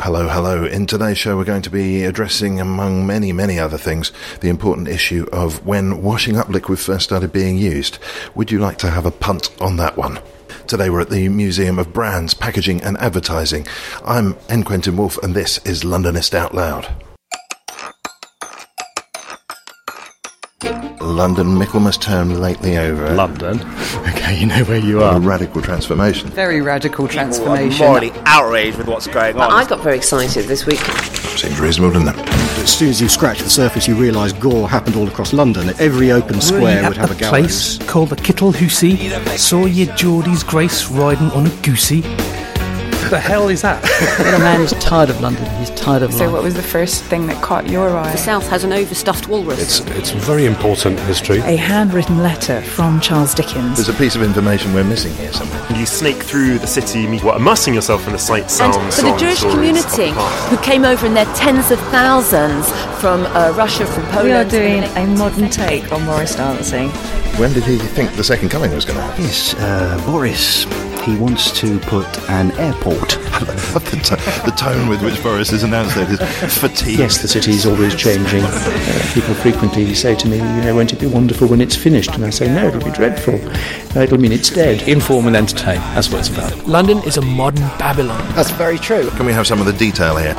Hello, hello. In today's show, we're going to be addressing, among many, many other things, the important issue of when washing up liquid first started being used. Would you like to have a punt on that one? Today we're at the Museum of Brands, Packaging and Advertising. I'm N. Quentin Woolf, and this is Londonist Out Loud. London, Michaelmas term lately over. London. Okay, you know where you are. A are. radical transformation. Very radical I'm transformation. already outraged with what's going on. I got very excited this week. Seems reasonable, doesn't it? As soon as you scratch the surface, you realise gore happened all across London. Every open square would have a gallows. place called the Kittle Hussey. Saw your Geordie's Grace riding on a goosey. What the hell is that? The man is tired of London. He's tired of So, London. what was the first thing that caught your eye? The South has an overstuffed walrus. it's it's very important history. A handwritten letter from Charles Dickens. There's a piece of information we're missing here somewhere. You snake through the city, what, immersing yourself in the sights, And for the Jewish community of the past. who came over in their tens of thousands from uh, Russia, from Poland. we are doing a modern take on Morris dancing. When did he think the second coming was going to happen? Yes, uh, Boris. He wants to put an airport. The, to- the tone with which Boris has announced that is fatigue. Yes, the city is always changing. Uh, people frequently say to me, you know, won't it be wonderful when it's finished? And I say, no, it'll be dreadful. Uh, it'll mean it's dead. Inform and entertain. That's what it's about. London is a modern Babylon. That's very true. Can we have some of the detail here?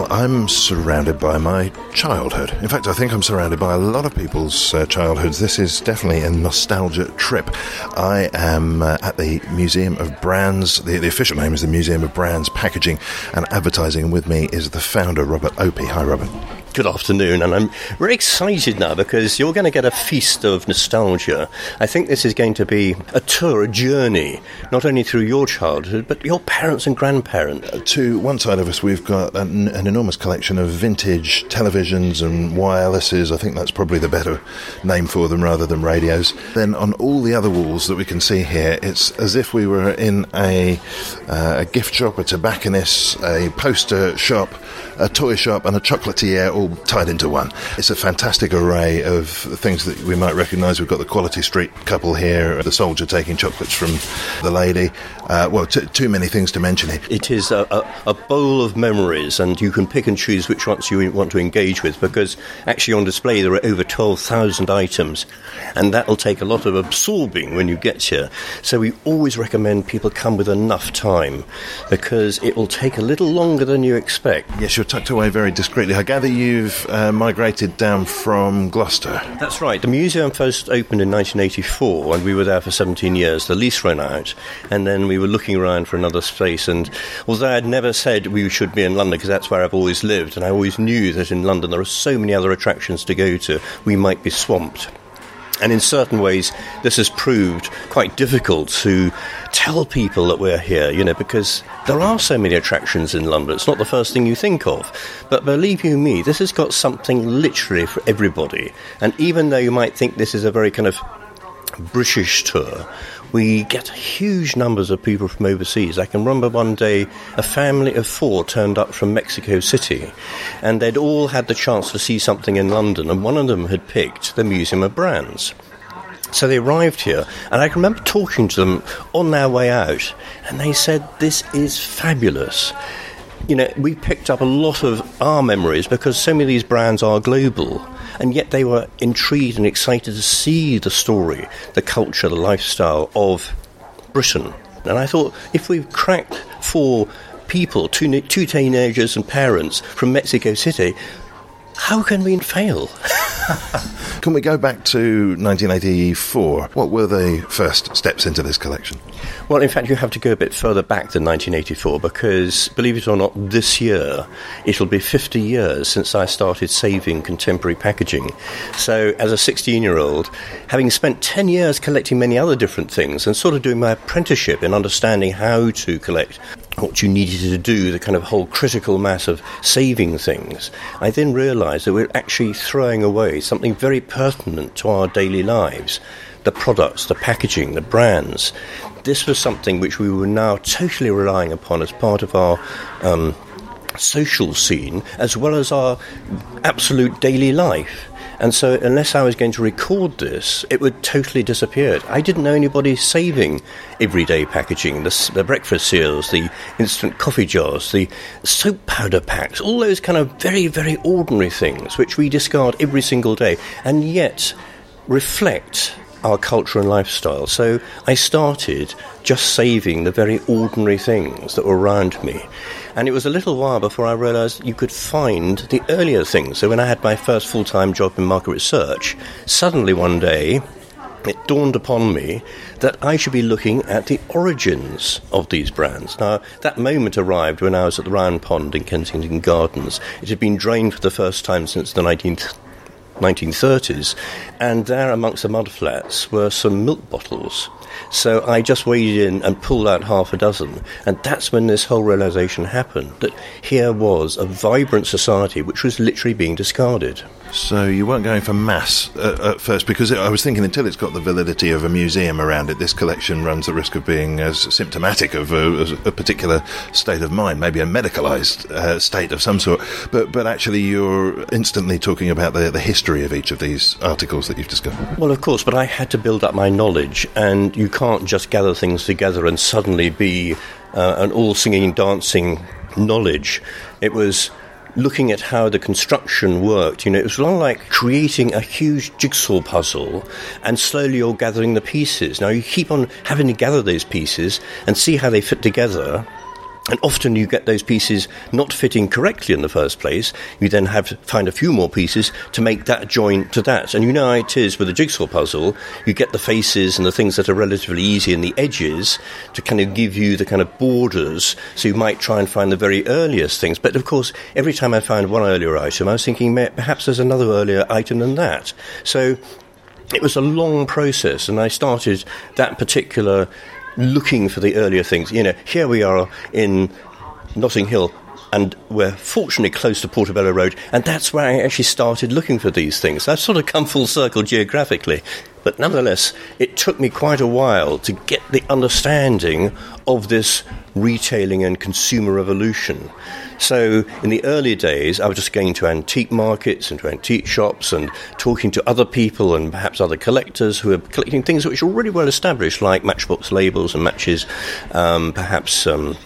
Well, I'm surrounded by my childhood. In fact, I think I'm surrounded by a lot of people's uh, childhoods. This is definitely a nostalgia trip. I am uh, at the Museum of Brands. The, the official name is the Museum of Brands, Packaging and Advertising. With me is the founder, Robert Opie. Hi, Robert. Good afternoon, and I'm very excited now because you're going to get a feast of nostalgia. I think this is going to be a tour, a journey, not only through your childhood, but your parents and grandparents. To one side of us, we've got an, an enormous collection of vintage televisions and wirelesses. I think that's probably the better name for them rather than radios. Then on all the other walls that we can see here, it's as if we were in a, uh, a gift shop, a tobacconist, a poster shop, a toy shop, and a chocolatier all tied into one. It's a fantastic array of things that we might recognise. We've got the Quality Street couple here, the soldier taking chocolates from the lady. Uh, well, t- too many things to mention here. It is a, a, a bowl of memories, and you can pick and choose which ones you want to engage with because actually on display there are over 12,000 items, and that'll take a lot of absorbing when you get here. So we always recommend people come with enough time because it will take a little longer than you expect. Yes, you're tucked away very discreetly. I gather you've uh, migrated down from Gloucester. That's right. The museum first opened in 1984, and we were there for 17 years. The lease ran out, and then we were looking around for another space. And although I'd never said we should be in London, because that's where I've always lived, and I always knew that in London there are so many other attractions to go to, we might be swamped. And in certain ways, this has proved quite difficult to tell people that we're here, you know, because there are so many attractions in London. It's not the first thing you think of. But believe you me, this has got something literally for everybody. And even though you might think this is a very kind of British tour, we get huge numbers of people from overseas. I can remember one day a family of four turned up from Mexico City, and they'd all had the chance to see something in London, and one of them had picked the Museum of Brands. So they arrived here, and I can remember talking to them on their way out, and they said, This is fabulous. You know, we picked up a lot of our memories because so many of these brands are global, and yet they were intrigued and excited to see the story, the culture, the lifestyle of Britain. And I thought, if we've cracked four people, two, two teenagers and parents from Mexico City, how can we fail? can we go back to 1984? What were the first steps into this collection? Well, in fact, you have to go a bit further back than 1984 because, believe it or not, this year it'll be 50 years since I started saving contemporary packaging. So, as a 16 year old, having spent 10 years collecting many other different things and sort of doing my apprenticeship in understanding how to collect what you needed to do, the kind of whole critical mass of saving things, I then realised that we're actually throwing away something very pertinent to our daily lives the products, the packaging, the brands. This was something which we were now totally relying upon as part of our. Um, social scene as well as our absolute daily life. And so, unless I was going to record this, it would totally disappear. I didn't know anybody saving everyday packaging, the, the, breakfast seals, the instant coffee jars, the soap powder packs, all those kind of very, very ordinary things which we discard every single day and yet reflect our culture and lifestyle. So I started just saving the very ordinary things that were around me. And it was a little while before I realised you could find the earlier things. So when I had my first full time job in market research, suddenly one day it dawned upon me that I should be looking at the origins of these brands. Now, that moment arrived when I was at the Round Pond in Kensington Gardens. It had been drained for the first time since the 19th 1930s, and there amongst the mudflats were some milk bottles. So I just waded in and pulled out half a dozen, and that's when this whole realization happened that here was a vibrant society which was literally being discarded. So you weren't going for mass at, at first, because I was thinking until it's got the validity of a museum around it, this collection runs the risk of being as symptomatic of a, a particular state of mind, maybe a medicalized uh, state of some sort. But but actually, you're instantly talking about the, the history of each of these articles that you've discovered. Well, of course, but I had to build up my knowledge, and you can't just gather things together and suddenly be uh, an all singing, dancing knowledge. It was looking at how the construction worked. You know, it was a lot like creating a huge jigsaw puzzle and slowly you're gathering the pieces. Now, you keep on having to gather those pieces and see how they fit together and often you get those pieces not fitting correctly in the first place. You then have to find a few more pieces to make that join to that. And you know how it is with a jigsaw puzzle. You get the faces and the things that are relatively easy and the edges to kind of give you the kind of borders. So you might try and find the very earliest things. But of course, every time I found one earlier item, I was thinking perhaps there's another earlier item than that. So it was a long process, and I started that particular looking for the earlier things. You know, here we are in Notting Hill, and we're fortunately close to Portobello Road, and that's where I actually started looking for these things. I've sort of come full circle geographically, but nonetheless, it took me quite a while to get the understanding of this retailing and consumer revolution. So, in the early days, I was just going to antique markets and to antique shops and talking to other people and perhaps other collectors who were collecting things which are really well established, like matchbox labels and matches, um, perhaps. Um,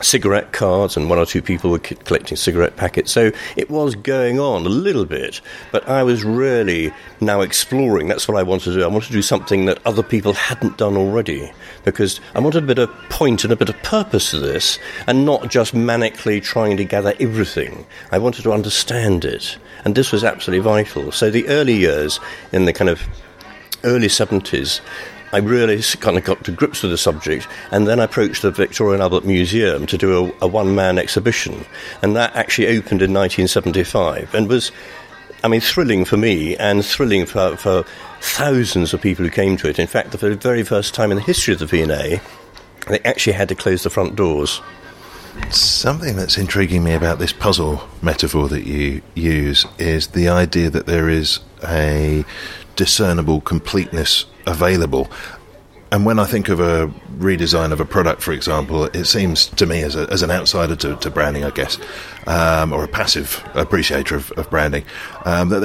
cigarette cards, and one or two people were collecting cigarette packets. So it was going on a little bit, but I was really now exploring. That's what I wanted to do. I wanted to do something that other people hadn't done already because I wanted a bit of point and a bit of purpose to this, and not just manically trying to gather everything. I wanted to understand it, and this was absolutely vital. So the early years in the kind of early 70s I really kind of got to grips with the subject, and then I approached the Victoria and Albert Museum to do a, a one man exhibition, and that actually opened in 1975 and was, I mean, thrilling for me and thrilling for, for thousands of people who came to it. In fact, for the very first time in the history of the V&A, they actually had to close the front doors. Something that's intriguing me about this puzzle metaphor that you use is the idea that there is a discernible completeness available. And when I think of a redesign of a product, for example, it seems to me, as, a, as an outsider to, to branding, I guess, um, or a passive appreciator of, of branding, um, that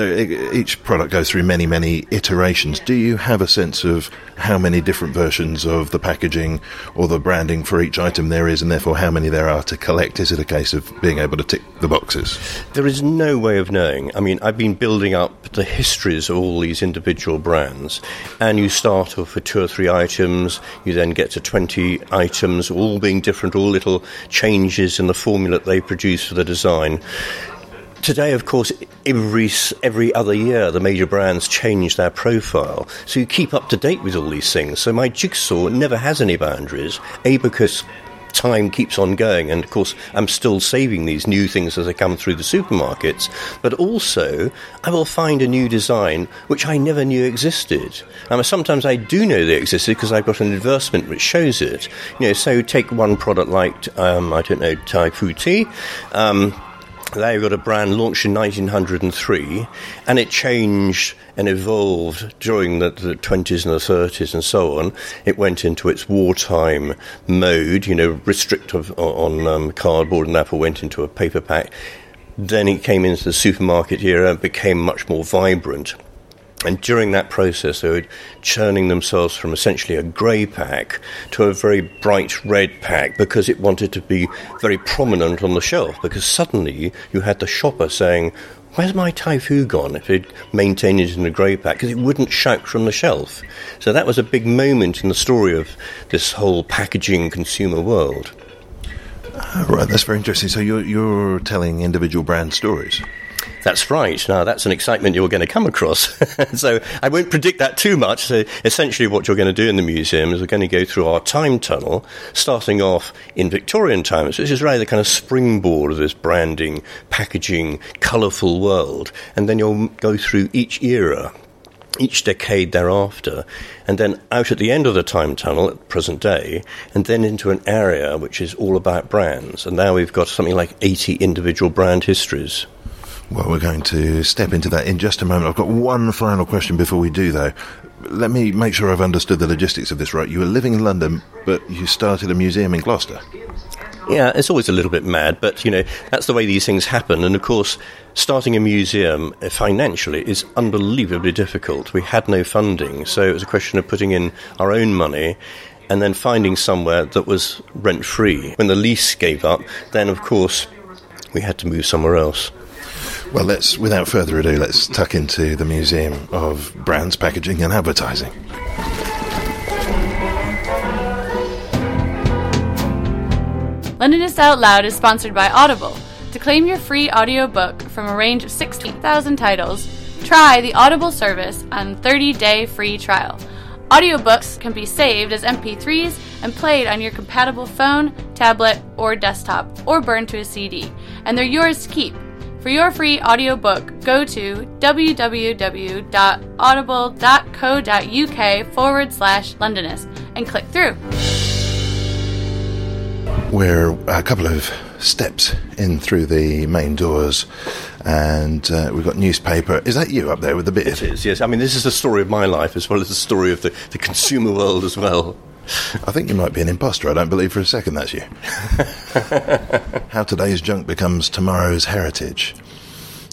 each product goes through many, many iterations. Do you have a sense of how many different versions of the packaging or the branding for each item there is, and therefore how many there are to collect? Is it a case of being able to tick the boxes? There is no way of knowing. I mean, I've been building up the histories of all these individual brands, and you start off with two or three items, you then get to 20 items, all being different, all little changes in the formula that they produce for the design. Today, of course, every every other year the major brands change their profile, so you keep up to date with all these things. So my jigsaw never has any boundaries. A because time keeps on going, and of course, I'm still saving these new things as they come through the supermarkets. But also, I will find a new design which I never knew existed. And sometimes I do know they existed because I've got an advertisement which shows it. You know, so take one product like um, I don't know Typhoo tea. Um, they got a brand launched in 1903, and it changed and evolved during the, the, 20s and the 30s and so on. It went into its wartime mode, you know, restrictive on um, cardboard, and therefore went into a paper pack. Then it came into the supermarket era and became much more vibrant. And during that process, they were churning themselves from essentially a grey pack to a very bright red pack because it wanted to be very prominent on the shelf. Because suddenly you had the shopper saying, Where's my Typhoo gone? If it maintained it in a grey pack, because it wouldn't shout from the shelf. So that was a big moment in the story of this whole packaging consumer world. Uh, right, that's very interesting. So you're, you're telling individual brand stories? That's right. Now, that's an excitement you're going to come across. so, I won't predict that too much. So, essentially, what you're going to do in the museum is we're going to go through our time tunnel, starting off in Victorian times, which is really the kind of springboard of this branding, packaging, colourful world. And then you'll go through each era each decade thereafter, and then out at the end of the time tunnel at present day, and then into an area which is all about brands. And now we've got something like 80 individual brand histories. Well, we're going to step into that in just a moment. I've got one final question before we do, though. Let me make sure I've understood the logistics of this right. You were living in London, but you started a museum in Gloucester. Yeah, it's always a little bit mad, but you know that's the way these things happen. And of course, starting a museum financially is unbelievably difficult. We had no funding, so it was a question of putting in our own money and then finding somewhere that was rent free. When the lease gave up, then of course we had to move somewhere else. Well, let's, without further ado, let's tuck into the Museum of Brands, Packaging and Advertising. Londonist Out Loud is sponsored by Audible. To claim your free audiobook from a range of 16,000 titles, try the Audible service on 30-day free trial. Audiobooks can be saved as MP3s and played on your compatible phone, tablet, or desktop, or burned to a CD, and they're yours to keep. For your free audiobook, go to www.audible.co.uk forward slash Londonist and click through. We're a couple of steps in through the main doors, and uh, we've got newspaper. Is that you up there with the bit? It is, yes. I mean, this is the story of my life as well as the story of the, the consumer world as well. I think you might be an impostor. I don't believe for a second that's you. How today's junk becomes tomorrow's heritage.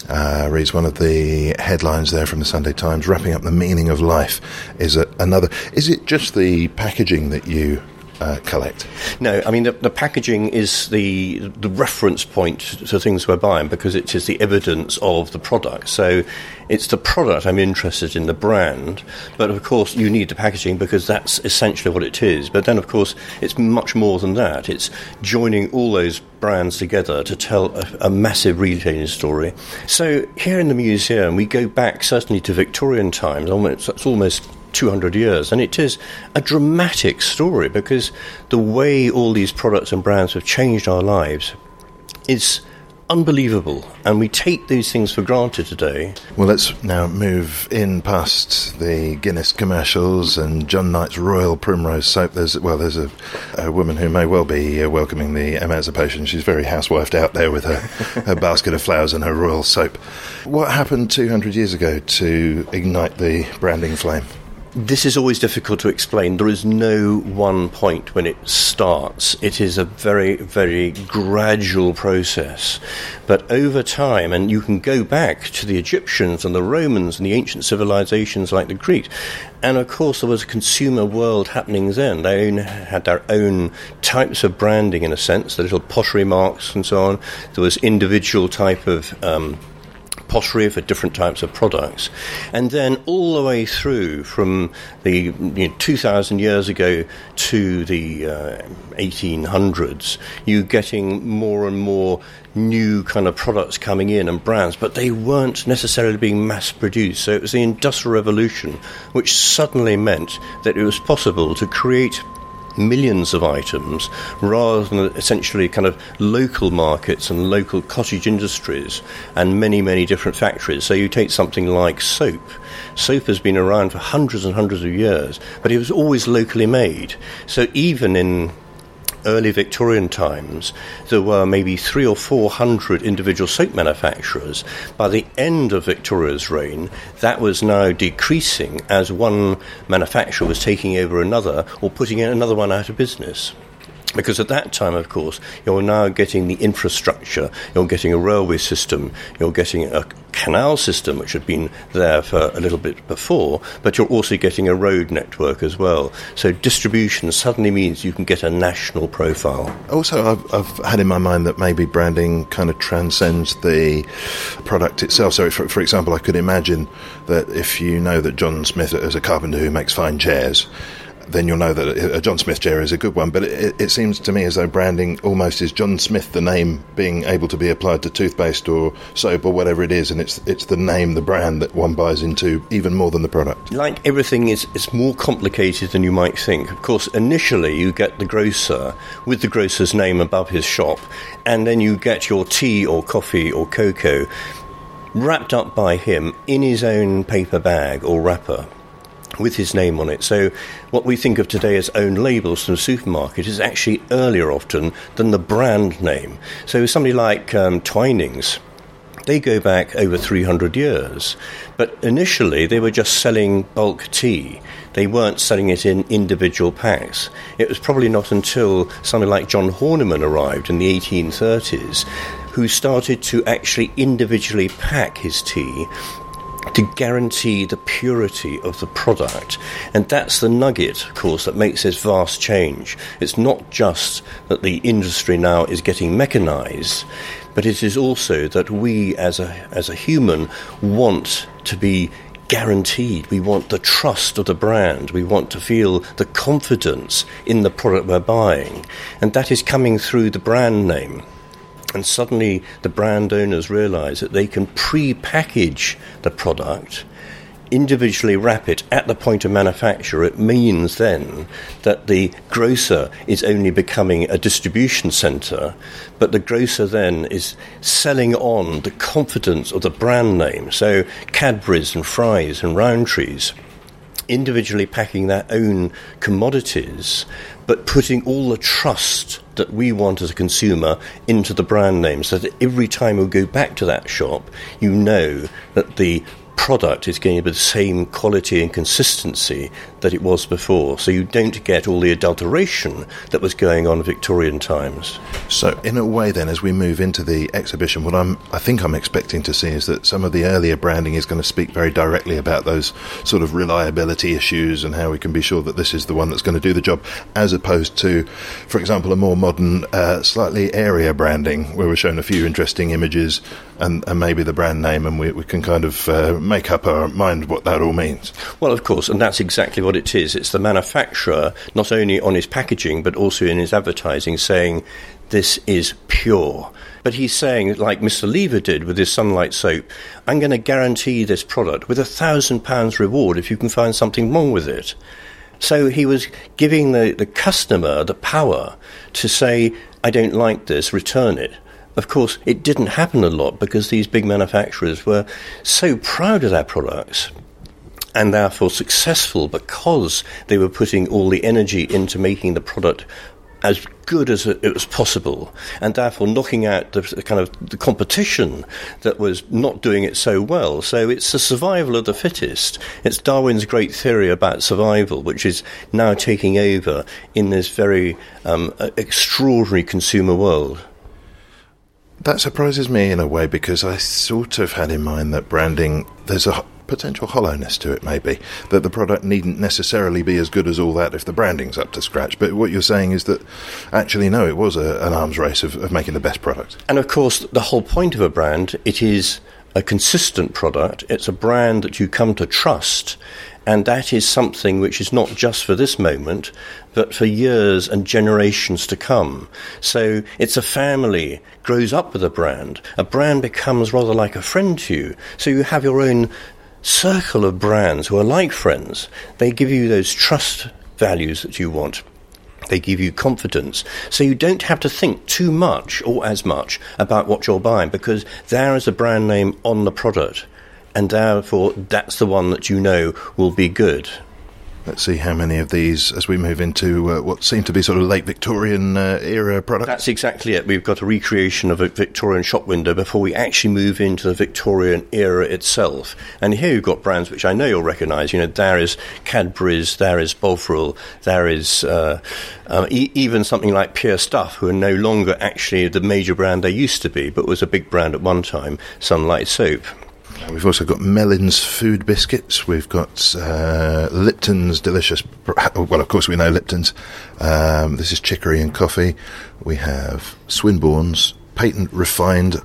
Uh, reads one of the headlines there from the Sunday Times. Wrapping up the meaning of life is a, another. Is it just the packaging that you uh, collect? No, I mean the, the, packaging is the the reference point to things we're buying because it is the evidence of the product. So it's the product I'm interested in, the brand. But of course, you need the packaging because that's essentially what it is. But then, of course, it's much more than that. It's joining all those brands together to tell a, a massive retailing story. So here in the museum, we go back certainly to Victorian times. Almost, it's almost 200 years. And it is a dramatic story because the way all these products and brands have changed our lives is unbelievable. And we take these things for granted today. Well, let's now move in past the Guinness commercials and John Knight's Royal Primrose Soap. There's, well, there's a, a woman who may well be uh, welcoming the emancipation. She's very housewifed out there with her, her basket of flowers and her royal soap. What happened 200 years ago to ignite the branding flame? This is always difficult to explain. There is no one point when it starts. It is a very, very gradual process. But over time, and you can go back to the Egyptians and the Romans and the ancient civilizations like the Greek, and of course, there was a consumer world happening then. They own, had their own types of branding, in a sense, the little pottery marks and so on. There was individual type of um, pottery for different types of products. And then all the way through from the you know, 2,000 years ago to the uh, 1800s, you're getting more and more new kind of products coming in and brands, but they weren't necessarily being mass produced. So it was the Industrial Revolution which suddenly meant that it was possible to create millions of items rather than essentially kind of local markets and local cottage industries and many, many different factories. So you take something like soap. Soap has been around for hundreds and hundreds of years, but it was always locally made. So even in early Victorian times, there were maybe three or four hundred individual soap manufacturers. By the end of Victoria's reign, that was now decreasing as one manufacturer was taking over another or putting another one out of business. Because at that time, of course, you're now getting the infrastructure, you're getting a railway system, you're getting a canal system, which had been there for a little bit before, but you're also getting a road network as well. So distribution suddenly means you can get a national profile. Also, I've, I've had in my mind that maybe branding kind of transcends the product itself. So, for, for example, I could imagine that if you know that John Smith is a carpenter who makes fine chairs, then you'll know that uh, a John Smith chair is a good one. But it, it, seems to me as though branding almost is John Smith, the name being able to be applied to toothpaste or soap or whatever it is, and it's it's the name, the brand that one buys into even more than the product. Like everything is, it's more complicated than you might think. Of course, initially you get the grocer with the grocer's name above his shop, and then you get your tea or coffee or cocoa wrapped up by him in his own paper bag or wrapper with his name on it. So, what we think of today as own labels from the supermarket is actually earlier often than the brand name. So, somebody like um, Twinings, they go back over 300 years. But initially, they were just selling bulk tea. They weren't selling it in individual packs. It was probably not until somebody like John Horniman arrived in the 1830s who started to actually individually pack his tea to guarantee the purity of the product. And that's the nugget, of course, that makes this vast change. It's not just that the industry now is getting mechanized, but it is also that we as a, as a human want to be guaranteed. We want the trust of the brand. We want to feel the confidence in the product we're buying. And that is coming through the brand name. And suddenly the brand owners realize that they can pre package the product, individually wrap it at the point of manufacture. It means then that the grocer is only becoming a distribution center, but the grocer then is selling on the confidence of the brand name. So Cadbury's and Fry's and Rowntree's individually packing their own commodities, but putting all the trust that we want as a consumer into the brand name so that every time we go back to that shop, you know that the product is going to be the same quality and consistency that it was before. So you don't get all the adulteration that was going on in Victorian times. So, in a way, then, as we move into the exhibition, what I'm, I think I'm expecting to see is that some of the earlier branding is going to speak very directly about those sort of reliability issues and how we can be sure that this is the one that's going to do the job, as opposed to, for example, a more modern, uh, slightly area branding where we're shown a few interesting images and, and maybe the brand name, and we, we can kind of uh, make up our mind what that all means. Well, of course, and that's exactly what it is. It's the manufacturer, not only on his packaging, but also in his advertising, saying this is pure. But he's saying, like Mr. Lever did with his sunlight soap, I'm going to guarantee this product with a thousand pounds reward if you can find something wrong with it. So he was giving the, the customer the power to say, I don't like this, return it. Of course, it didn't happen a lot because these big manufacturers were so proud of their products and therefore successful because they were putting all the energy into making the product as good as it was possible, and therefore knocking out the, kind of the competition that was not doing it so well. So it's the survival of the fittest. It's Darwin's great theory about survival, which is now taking over in this very um, extraordinary consumer world. That surprises me in a way because I sort of had in mind that branding, there's a potential hollowness to it, maybe. That the product needn't necessarily be as good as all that if the branding's up to scratch. But what you're saying is that actually, no, it was a, an arms race of, of making the best product. And of course, the whole point of a brand, it is a consistent product. It's a brand that you come to trust. And that is something which is not just for this moment, but for years and generations to come. So it's a family grows up with a brand. A brand becomes rather like a friend to you. So you have your own circle of brands who are like friends. They give you those trust values that you want. They give you confidence. So you don't have to think too much or as much about what you're buying because there is a brand name on the product. And therefore, that's the one that you know will be good. Let's see how many of these as we move into uh, what seem to be sort of late Victorian uh, era products. That's exactly it. We've got a recreation of a Victorian shop window before we actually move into the Victorian era itself. And here you've got brands which I know you'll recognise. You know, there is Cadbury's, there is Bovril, there is uh, uh, e- even something like Pure Stuff, who are no longer actually the major brand they used to be, but was a big brand at one time, Sunlight Soap. We've also got Mellin's food biscuits. We've got uh, Lipton's delicious. Well, of course, we know Lipton's. Um, this is chicory and coffee. We have Swinburne's patent refined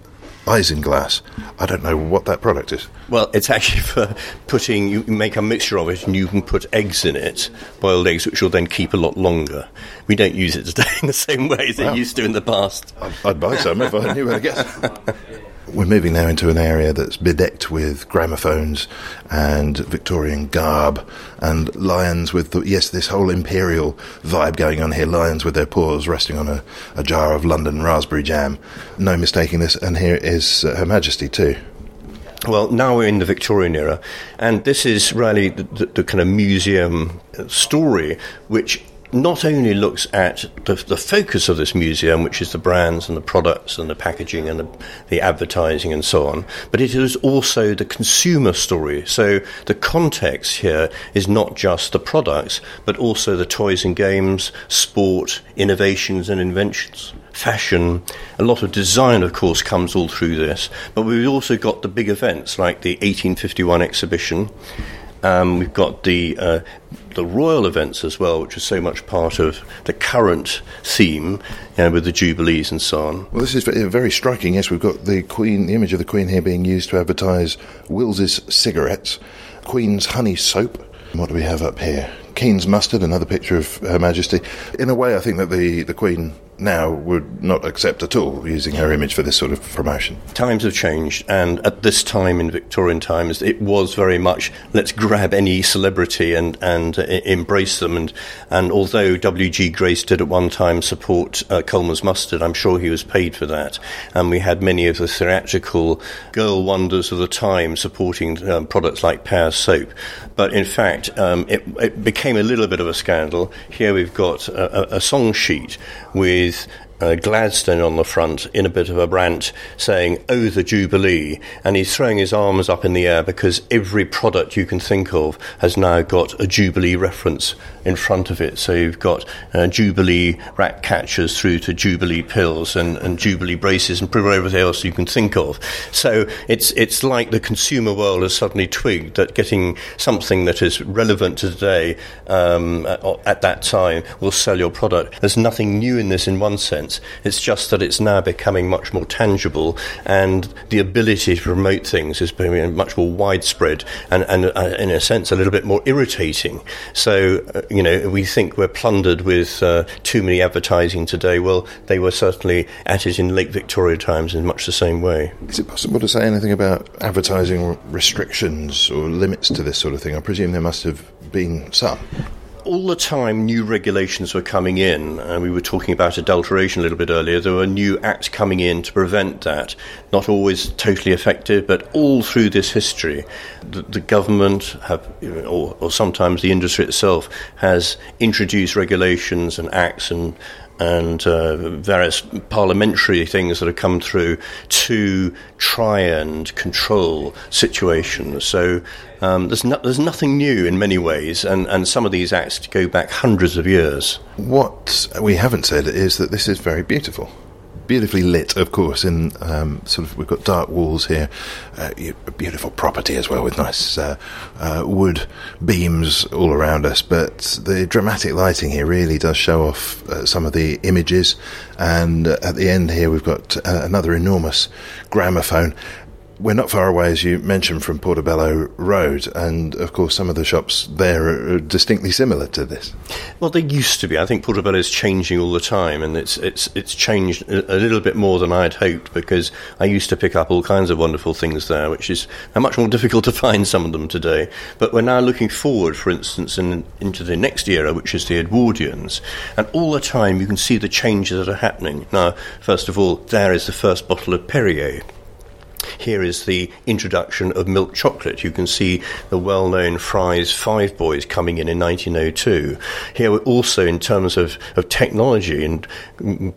isinglass. I don't know what that product is. Well, it's actually for putting, you make a mixture of it and you can put eggs in it, boiled eggs, which will then keep a lot longer. We don't use it today in the same way as wow. it used to in the past. I'd, I'd buy some if I knew where to get we're moving now into an area that's bedecked with gramophones and Victorian garb and lions with the, yes, this whole imperial vibe going on here. Lions with their paws resting on a, a jar of London raspberry jam. No mistaking this. And here is Her Majesty too. Well, now we're in the Victorian era, and this is really the, the, the kind of museum story which not only looks at the, the, focus of this museum, which is the brands and the products and the packaging and the, the, advertising and so on, but it is also the consumer story. So the context here is not just the products, but also the toys and games, sport, innovations and inventions. Fashion, a lot of design, of course, comes all through this. But we've also got the big events like the 1851 exhibition, um, we've got the uh, the royal events as well, which is so much part of the current theme you know, with the jubilees and so on. Well, this is very striking. Yes, we've got the Queen, the image of the Queen here being used to advertise Wills's cigarettes, Queen's honey soap. What do we have up here? Keen's mustard, another picture of Her Majesty. In a way, I think that the, the Queen now would not accept at all using her image for this sort of promotion. Times have changed, and at this time in Victorian times, it was very much let's grab any celebrity and and uh, embrace them. And and although W.G. Grace did at one time support uh, Colman's mustard, I'm sure he was paid for that. And we had many of the theatrical girl wonders of the time supporting um, products like Pears soap. But in fact, um, it, it, became a little bit of a scandal. Here we've got a, a, a song sheet with is uh, Gladstone on the front in a bit of a rant saying, Oh, the Jubilee. And he's throwing his arms up in the air because every product you can think of has now got a Jubilee reference in front of it. So you've got uh, Jubilee rat catchers through to Jubilee pills and, and Jubilee braces and pretty much everything else you can think of. So it's, it's like the consumer world has suddenly twigged that getting something that is relevant to today um, at, at that time will sell your product. There's nothing new in this in one sense sense. It's just that it's now becoming much more tangible, and the ability to promote things is becoming much more widespread, and, and uh, in a sense, a little bit more irritating. So, uh, you know, we think we're plundered with uh, too many advertising today. Well, they were certainly at it in late Victoria times in much the same way. Is it possible to say anything about advertising restrictions or limits to this sort of thing? I presume there must have been some all the time new regulations were coming in, and we were talking about adulteration a little bit earlier. There were new acts coming in to prevent that. Not always totally effective, but all through this history, the, the government have, or, or sometimes the industry itself has introduced regulations and acts and and uh, various parliamentary things that have come through to try and control situations. So um, there's, no, there's nothing new in many ways, and, and some of these acts go back hundreds of years. What we haven't said is that this is very beautiful beautifully lit, of course. In um, sort of, we've got dark walls here, uh, beautiful property as well with nice uh, uh, wood beams all around us. But the dramatic lighting here really does show off uh, some of the images. And at the end here, we've got uh, another enormous gramophone we're not far away, as you mentioned, from Portobello Road, and of course, some of the shops there are distinctly similar to this. Well, they used to be. I think Portobello is changing all the time, and it's it's it's changed a, little bit more than I'd hoped because I used to pick up all kinds of wonderful things there, which is much more difficult to find some of them today. But we're now looking forward, for instance, in, into the next era, which is the Edwardians, and all the time you can see the changes that are happening. Now, first of all, there is the first bottle of Perrier here is the introduction of milk chocolate. You can see the well known Fry's Five Boys coming in in 1902. Here, also in terms of, of technology and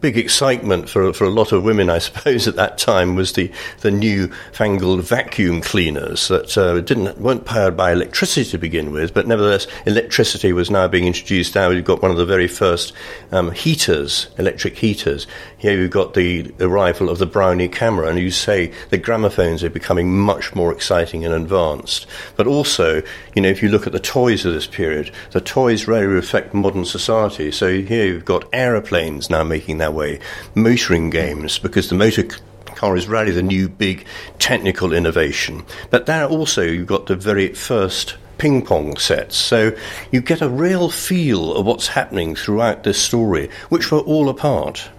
big excitement for, for a lot of women, I suppose, at that time was the, the new fangled vacuum cleaners that uh, didn't, weren't powered by electricity to begin with, but nevertheless, electricity was now being introduced. Now we've got one of the very first um, heaters, electric heaters. Here you've got the arrival of the Brownie camera, and you say the gramophones are becoming much more exciting and advanced. But also, you know, if you look at the toys of this period, the toys really reflect modern society. So here you've got aeroplanes now making their way, motoring games, because the motor car is really the new big technical innovation. But there also you've got the very first ping pong sets. So you get a real feel of what's happening throughout this story, which were all apart.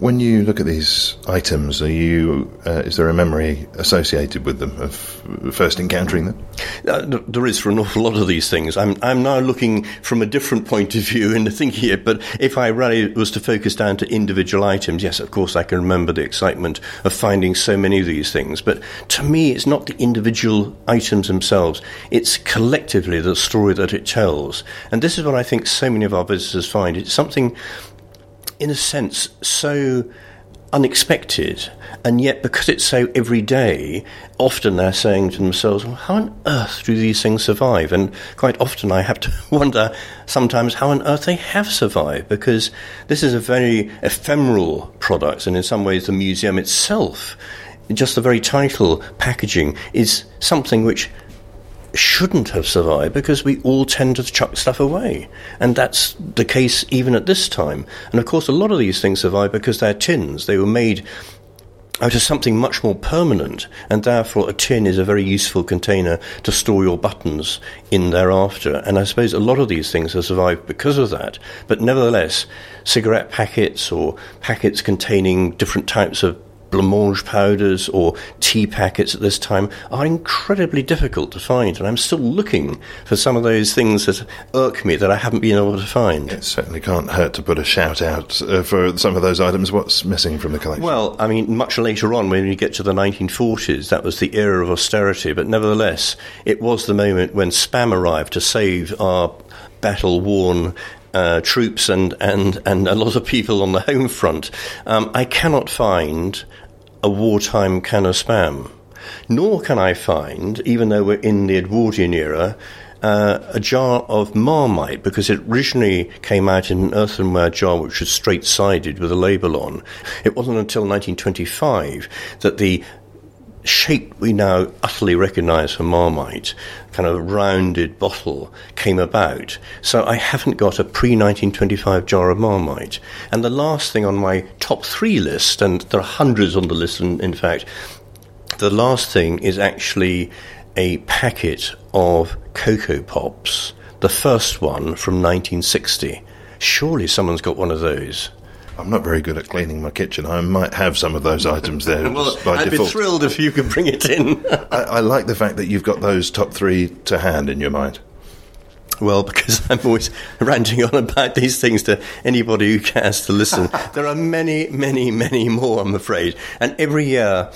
When you look at these items, are you uh, is there a memory associated with them of first encountering them? Uh, there is for an awful lot of these things. I'm I'm now looking from a different point of view into thinking it. But if I really was to focus down to individual items, yes, of course I can remember the excitement of finding so many of these things. But to me, it's not the individual items themselves; it's collectively the story that it tells. And this is what I think so many of our visitors find. It's something in a sense, so unexpected, and yet because it's so everyday, often they're saying to themselves, well, how on earth do these things survive? And quite often I have to wonder sometimes how on earth they have survived, because this is a very ephemeral product, and in some ways the museum itself, just the very title, packaging, is something which shouldn't have survived because we all tend to chuck stuff away. And that's the case even at this time. And of course, a lot of these things survive because they're tins. They were made out of something much more permanent, and therefore a tin is a very useful container to store your buttons in thereafter. And I suppose a lot of these things have survived because of that. But nevertheless, cigarette packets or packets containing different types of blancmange powders or tea packets at this time are incredibly difficult to find, and I'm still looking for some of those things that irk me that I haven't been able to find. It certainly can't hurt to put a shout out uh, for some of those items. What's missing from the collection? Well, I mean, much later on, when you get to the 1940s, that was the era of austerity, but nevertheless, it was the moment when spam arrived to save our battle worn uh, troops and, and, and a lot of people on the home front, um, I cannot find a wartime can of spam. Nor can I find, even though we're in the Edwardian era, uh, a jar of Marmite because it originally came out in an earthenware jar which was straight sided with a label on. It wasn't until 1925 that the shape we now utterly recognise for Marmite, kind of rounded bottle, came about. So I haven't got a pre 1925 jar of Marmite. And the last thing on my top three list, and there are hundreds on the list, in, in fact, the last thing is actually a packet of Cocoa Pops, the first one from 1960. Surely someone's got one of those. I'm not very good at cleaning my kitchen. I might have some of those items there well, I'd default. be thrilled if you could bring it in. I, I like the fact that you've got those top three to hand in your mind. Well, because I'm always ranting on about these things to anybody who cares to listen. there are many, many, many more, I'm afraid. And every year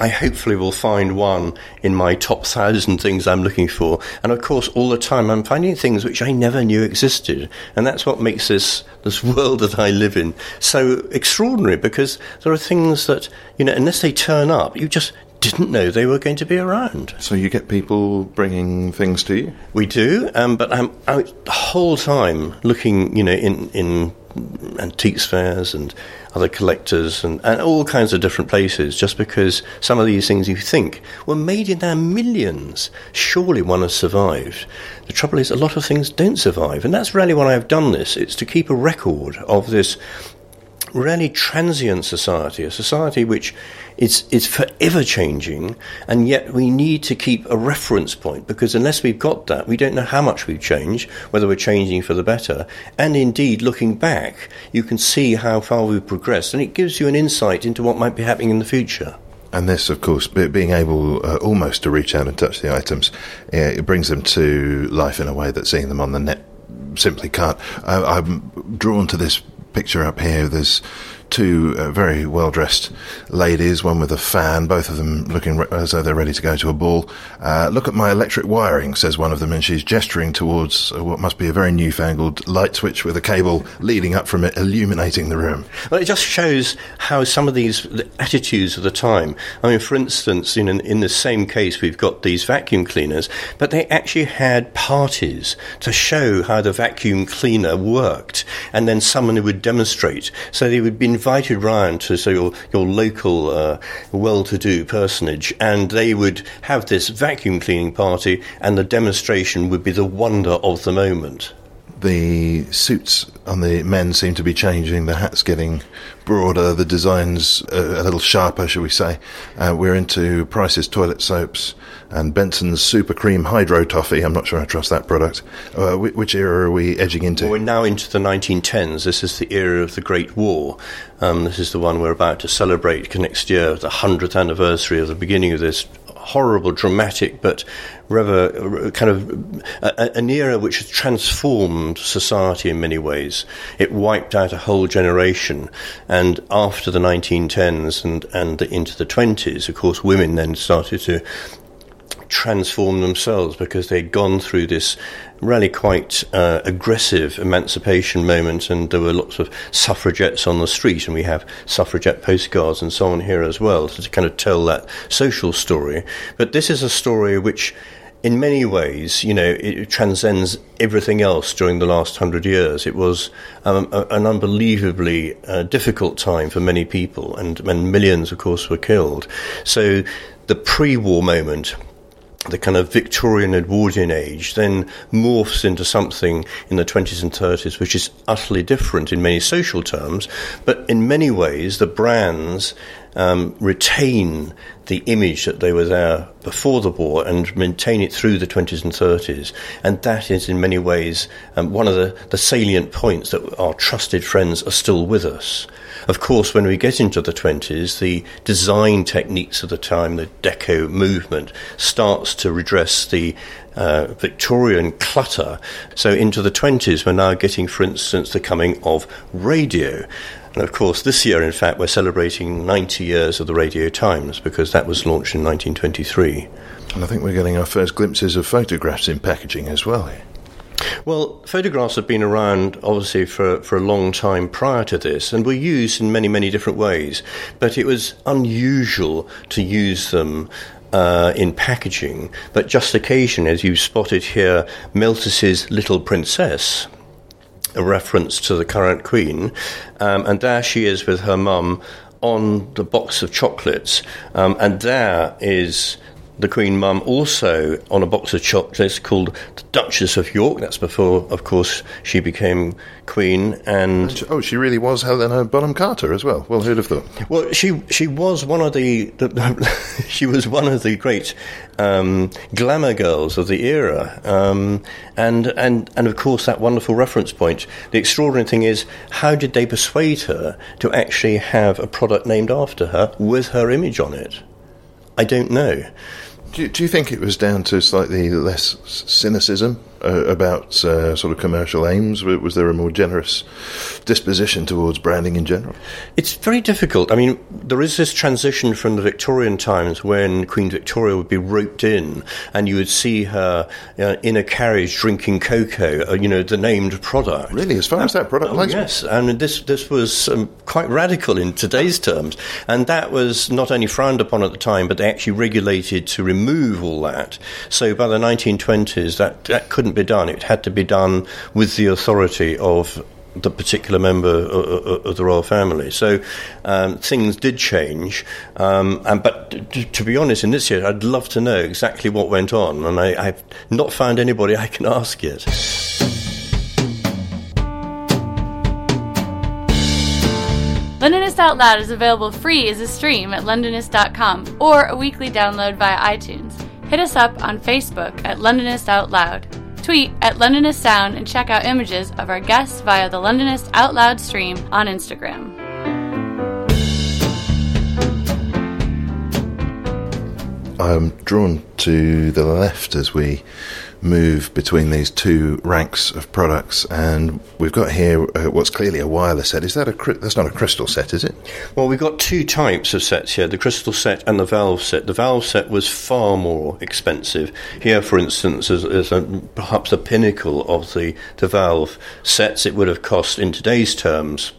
I hopefully will find one in my top thousand things I'm looking for. And of course, all the time I'm finding things which I never knew existed. And that's what makes this, this world that I live in so extraordinary because there are things that, you know, unless they turn up, you just didn't know they were going to be around. So you get people bringing things to you? We do, um, but I'm out the whole time looking, you know, in, in antiques fairs and other collectors and, and all kinds of different places just because some of these things you think were made in their millions. Surely one has survived. The trouble is, a lot of things don't survive, and that's really why I've done this. It's to keep a record of this really transient society, a society which is, is forever changing, and yet we need to keep a reference point because unless we've got that, we don't know how much we've changed, whether we're changing for the better. And indeed, looking back, you can see how far we've progressed, and it gives you an insight into what might be happening in the future. And this, of course, being able uh, almost to reach out and touch the items, it brings them to life in a way that seeing them on the net simply can't. Uh, I'm drawn to this picture up here, there's two uh, very well dressed ladies, one with a fan, both of them looking re- as though they're ready to go to a ball. Uh, look at my electric wiring, says one of them, and she's gesturing towards uh, what must be a very newfangled light switch with a cable leading up from it, illuminating the room. Well, it just shows how some of these the attitudes of the time. I mean, for instance, in, in the same case, we've got these vacuum cleaners, but they actually had parties to show how the vacuum cleaner worked, and then someone would demonstrate. So they would be invited round to so your your local uh, well-to-do personage, and they would have this vacuum cleaning party, and the demonstration would be the wonder of the moment. The suits on the men seem to be changing. The hats getting broader. The designs uh, a little sharper, shall we say? Uh, we're into Price's toilet soaps and Benson's Super Cream Hydro Toffee. I'm not sure I trust that product. Uh, which era are we edging into? Well, we're now into the 1910s. This is the era of the Great War. Um, this is the one we're about to celebrate next year, the 100th anniversary of the beginning of this horrible, dramatic, but rather kind of a, an era which has transformed society in many ways. It wiped out a whole generation, and after the 1910s and and into the 20s, of course, women then started to transform themselves because they'd gone through this really quite uh, aggressive emancipation moment, and there were lots of suffragettes on the street, and we have suffragette postcards and so on here as well to kind of tell that social story. But this is a story which in many ways, you know, it transcends everything else during the last hundred years. It was um, a, an unbelievably uh, difficult time for many people, and, and millions, of course, were killed. So the pre-war moment the kind of Victorian Edwardian age then morphs into something in the 20s and 30s which is utterly different in many social terms, but in many ways the brands um, retain the image that they were there before the war and maintain it through the 20s and 30s. And that is, in many ways, um, one of the, the salient points that our trusted friends are still with us. Of course, when we get into the 20s, the design techniques of the time, the deco movement, starts to redress the uh, Victorian clutter. So into the 20s, we're now getting, for instance, the coming of radio. And of course, this year, in fact, we're celebrating 90 years of the Radio Times because that was launched in 1923. And I think we're getting our first glimpses of photographs in packaging as well. Well, photographs have been around obviously for, for a long time prior to this and were used in many, many different ways. But it was unusual to use them uh, in packaging. But just occasion, as you spotted here, Meltus's Little Princess, a reference to the current queen, um, and there she is with her mum on the box of chocolates, um, and there is the Queen Mum also on a box of chocolates called the Duchess of York. That's before, of course, she became Queen. And, and oh, she really was Helena Bonham Carter as well. Well, who'd have thought? Well, she she was one of the, the she was one of the great um, glamour girls of the era, um, and and and of course that wonderful reference point. The extraordinary thing is, how did they persuade her to actually have a product named after her with her image on it? I don't know. Do you, do you think it was down to slightly less cynicism uh, about uh, sort of commercial aims? Was there a more generous disposition towards branding in general? It's very difficult. I mean, there is this transition from the Victorian times when Queen Victoria would be roped in and you would see her uh, in a carriage drinking cocoa, uh, you know, the named product. Really, as far as that product oh, Yes, and this, this was um, quite radical in today's terms. And that was not only frowned upon at the time, but they actually regulated to remove all that. So by the 1920s, that, that couldn't be done. It had to be done with the authority of the particular member of, of the royal family. So um, things did change. Um, and, but to, to, be honest, in this year, I'd love to know exactly what went on, and I, I've not found anybody I can ask yet. Londonist Out Loud is available free as a stream at londonist.com or a weekly download via iTunes. Hit us up on Facebook at Londonist Out Loud. Tweet at Londonist Sound and check out images of our guests via the Londonist Out Loud stream on Instagram. I'm drawn to the left as we move between these two ranks of products, and we've got here uh, what's clearly a wireless set. Is that a that's not a crystal set, is it? Well, we've got two types of sets here: the crystal set and the valve set. The valve set was far more expensive. Here, for instance, is, is a, perhaps a pinnacle of the the valve sets. It would have cost in today's terms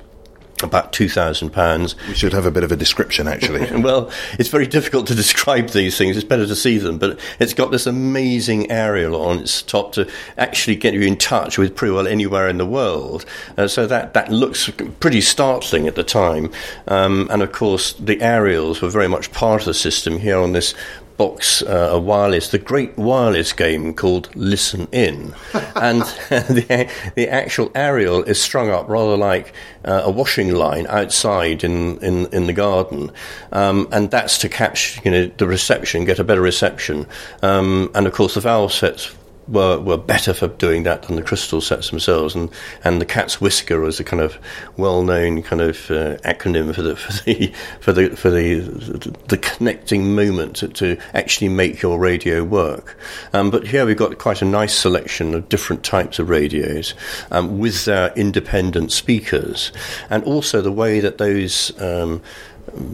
about £2,000. We should have a bit of a description, actually. well, it's very difficult to describe these things. It's better to see them. But it's got this amazing aerial on its top to actually get you in touch with pretty well anywhere in the world. Uh, so that, that looks pretty startling at the time. Um, and of course, the aerials were very much part of the system here on this box uh, a wireless, the great wireless game called Listen In, and the the actual aerial is strung up rather like uh, a washing line outside in in, in the garden, um, and that's to catch you know the reception, get a better reception, um, and of course the valve sets were were better for doing that than the crystal sets themselves, and and the cat's whisker was a kind of well known kind of uh, acronym for the for the for the for the the connecting moment to, to actually make your radio work. Um, but here we've got quite a nice selection of different types of radios um, with their independent speakers, and also the way that those um,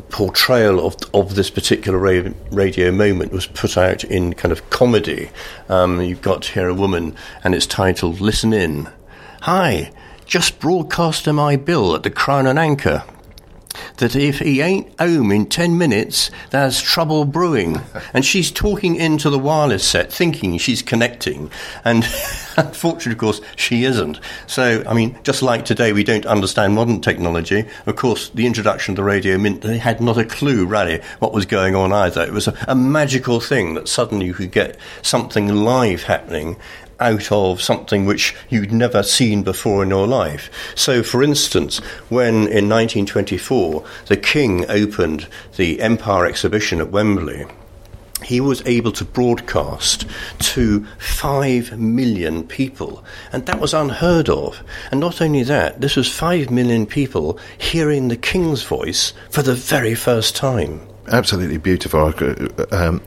portrayal of of this particular ra- radio moment was put out in kind of comedy. Um, you've got here a woman, and it's titled "Listen In." Hi, just broadcast my bill at the Crown and Anchor that if he ain't home in 10 minutes, there's trouble brewing. and she's talking into the wireless set, thinking she's connecting. And unfortunately, of course, she isn't. So, I mean, just like today, we don't understand modern technology. Of course, the introduction of the radio meant they had not a clue, really, what was going on either. It was a, a magical thing that suddenly you could get something live happening out of something which you'd never seen before in your life. So, for instance, when in 1924 the King opened the Empire exhibition at Wembley, he was able to broadcast to 5 million people. And that was unheard of. And not only that, this was 5 million people hearing the King's voice for the very first time. Absolutely beautiful. Um,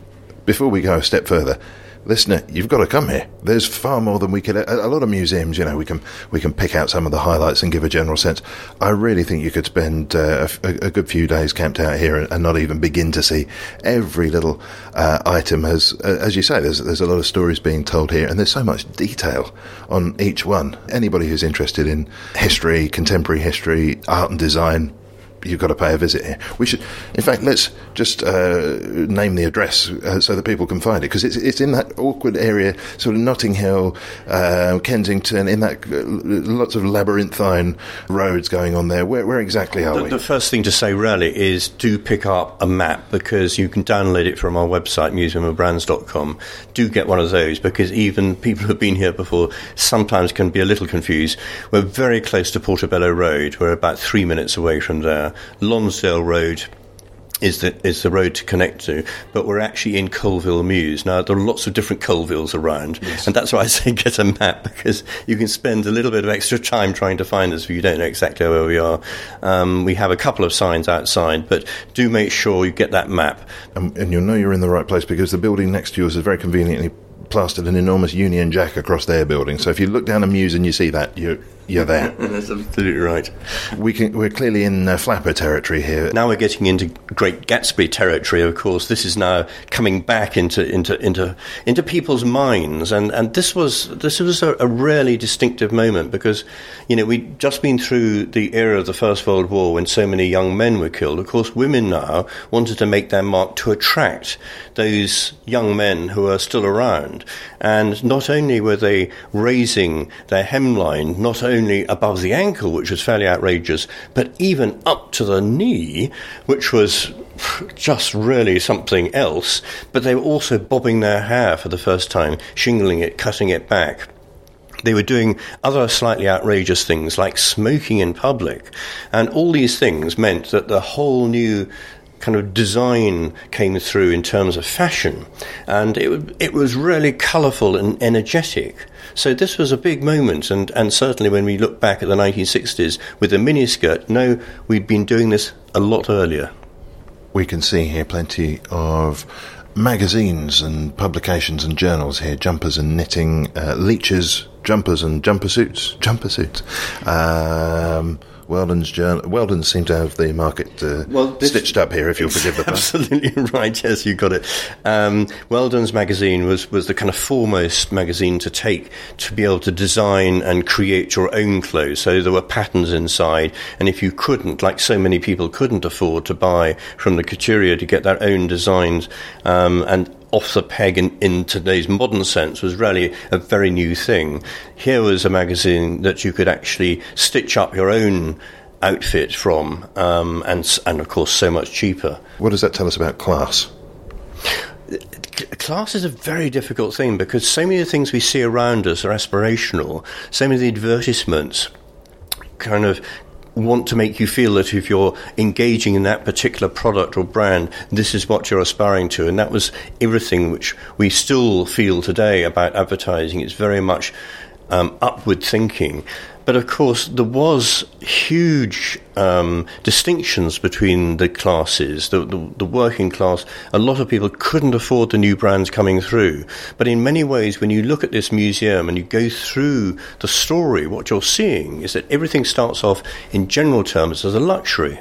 before we go a step further, listener, you've got to come here. There's far more than we could. A, a, lot of museums, you know, we can we can pick out some of the highlights and give a general sense. I really think you could spend uh, a, a, good few days camped out here and, and, not even begin to see every little uh, item. Has, uh, as you say, there's there's a lot of stories being told here, and there's so much detail on each one. Anybody who's interested in history, contemporary history, art and design, you've got to pay a visit here. We should, in fact, let's just uh, name the address uh, so that people can find it because it's it's in that awkward area, sort of Notting Hill, uh, Kensington, in that uh, lots of labyrinthine roads going on there. Where, where exactly are the, we? The first thing to say really is do pick up a map because you can download it from our website museumofbrands.com. Do get one of those because even people who've been here before sometimes can be a little confused. We're very close to Portobello Road. We're about three minutes away from there. Lonsdale Road is the is the road to connect to, but we're actually in Colville Mews. Now there are lots of different Colvilles around, yes. and that's why I say get a map because you can spend a little bit of extra time trying to find us if you don't know exactly where we are. Um, we have a couple of signs outside, but do make sure you get that map, and you'll know you're in the right place because the building next to yours is very conveniently plastered an enormous Union Jack across their building. So if you look down a Muse and you see that, you're you're there. That's absolutely right. We can, we're clearly in uh, flapper territory here. Now we're getting into Great Gatsby territory. Of course, this is now coming back into into into into people's minds, and, and this was this was a, a really distinctive moment because you know we'd just been through the era of the First World War when so many young men were killed. Of course, women now wanted to make their mark to attract those young men who are still around, and not only were they raising their hemline, not only above the ankle, which was fairly outrageous, but even up to the knee, which was just really something else. But they were also bobbing their hair for the first time, shingling it, cutting it back. They were doing other slightly outrageous things like smoking in public. And all these things meant that the whole new kind of design came through in terms of fashion. And it, it was really colourful and energetic. So this was a big moment, and, and certainly when we look back at the 1960s with the miniskirt, no, we'd been doing this a lot earlier. We can see here plenty of magazines and publications and journals here, jumpers and knitting, uh, leeches, jumpers and jumper suits, jumper suits. Um, Weldon's journal. Weldon seem to have the market uh, well, stitched up here, if you'll forgive the pun. Absolutely right. Yes, you got it. Um, Weldon's magazine was was the kind of foremost magazine to take to be able to design and create your own clothes. So there were patterns inside, and if you couldn't, like so many people, couldn't afford to buy from the couturier to get their own designs, um, and off the peg in, in, today's modern sense was really a very new thing. Here was a magazine that you could actually stitch up your own outfit from, um, and and of course so much cheaper. What does that tell us about class? Class is a very difficult thing because so many of the things we see around us are aspirational. So many of the advertisements kind of want to make you feel that if you're engaging in that particular product or brand, this is what you're aspiring to. And that was everything which we still feel today about advertising. It's very much um, upward thinking. But of course, there was huge um, distinctions between the classes, the, the, the, working class. A lot of people couldn't afford the new brands coming through. But in many ways, when you look at this museum and you go through the story, what you're seeing is that everything starts off in general terms as a luxury.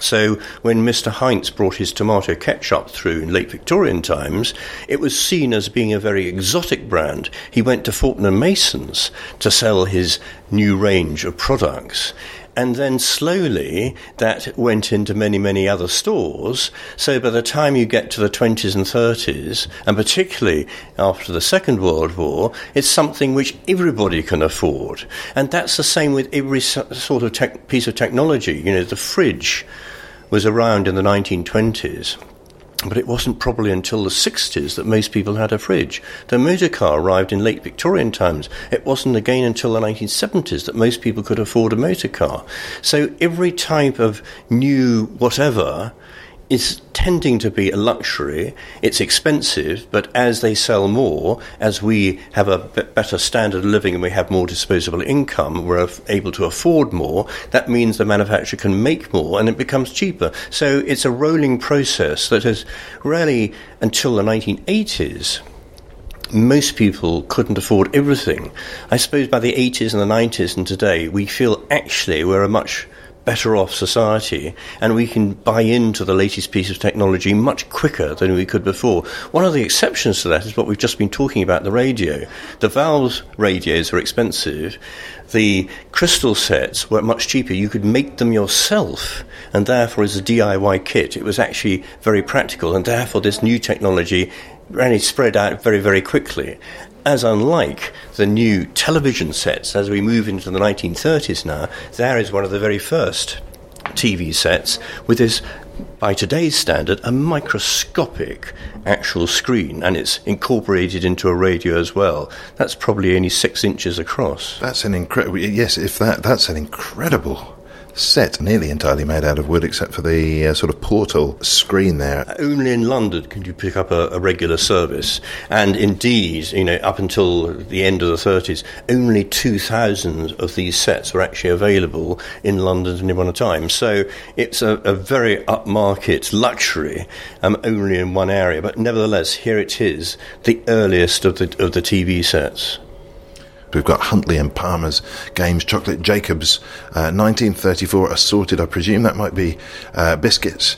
So when Mr. Heinz brought his tomato ketchup through in late Victorian times, it was seen as being a very exotic brand. He went to Fortnum Mason's to sell his new range of products. And then slowly that went into many, many other stores. So by the time you get to the 20s and 30s, and particularly after the Second World War, it's something which everybody can afford. And that's the same with every sort of tech, piece of technology. You know, the fridge was around in the 1920s. But it wasn't probably until the 60s that most people had a fridge. The motor car arrived in late Victorian times. It wasn't again until the 1970s that most people could afford a motor car. So every type of new whatever is tending to be a luxury. It's expensive, but as they sell more, as we have a better standard of living and we have more disposable income, we're able to afford more. That means the manufacturer can make more and it becomes cheaper. So it's a rolling process that has really, until the 1980s, most people couldn't afford everything. I suppose by the 80s and the 90s and today, we feel actually we're a much better off society and we can buy into the latest piece of technology much quicker than we could before. One of the exceptions to that is what we've just been talking about the radio. The Valve's radios are expensive. The crystal sets were much cheaper. You could make them yourself, and therefore, as a DIY kit, it was actually very practical, and therefore, this new technology really spread out very, very quickly as unlike the new television sets as we move into the 1930s now, there is one of the very first TV sets with this, by today's standard, a microscopic actual screen, and it's incorporated into a radio as well. That's probably only six inches across. That's an incredible. Yes, if that that's an incredible set nearly entirely made out of wood, except for the uh, sort of portal screen there. Only in London can you pick up a, a, regular service, and indeed, you know, up until the end of the 30s, only 2,000 of these sets were actually available in London at any one time. So it's a, a very upmarket luxury, um, only in one area. But nevertheless, here it is, the earliest of the of the TV sets. We've got Huntley and Palmer's Games Chocolate Jacobs, uh, 1934 assorted. I presume that might be uh, biscuits.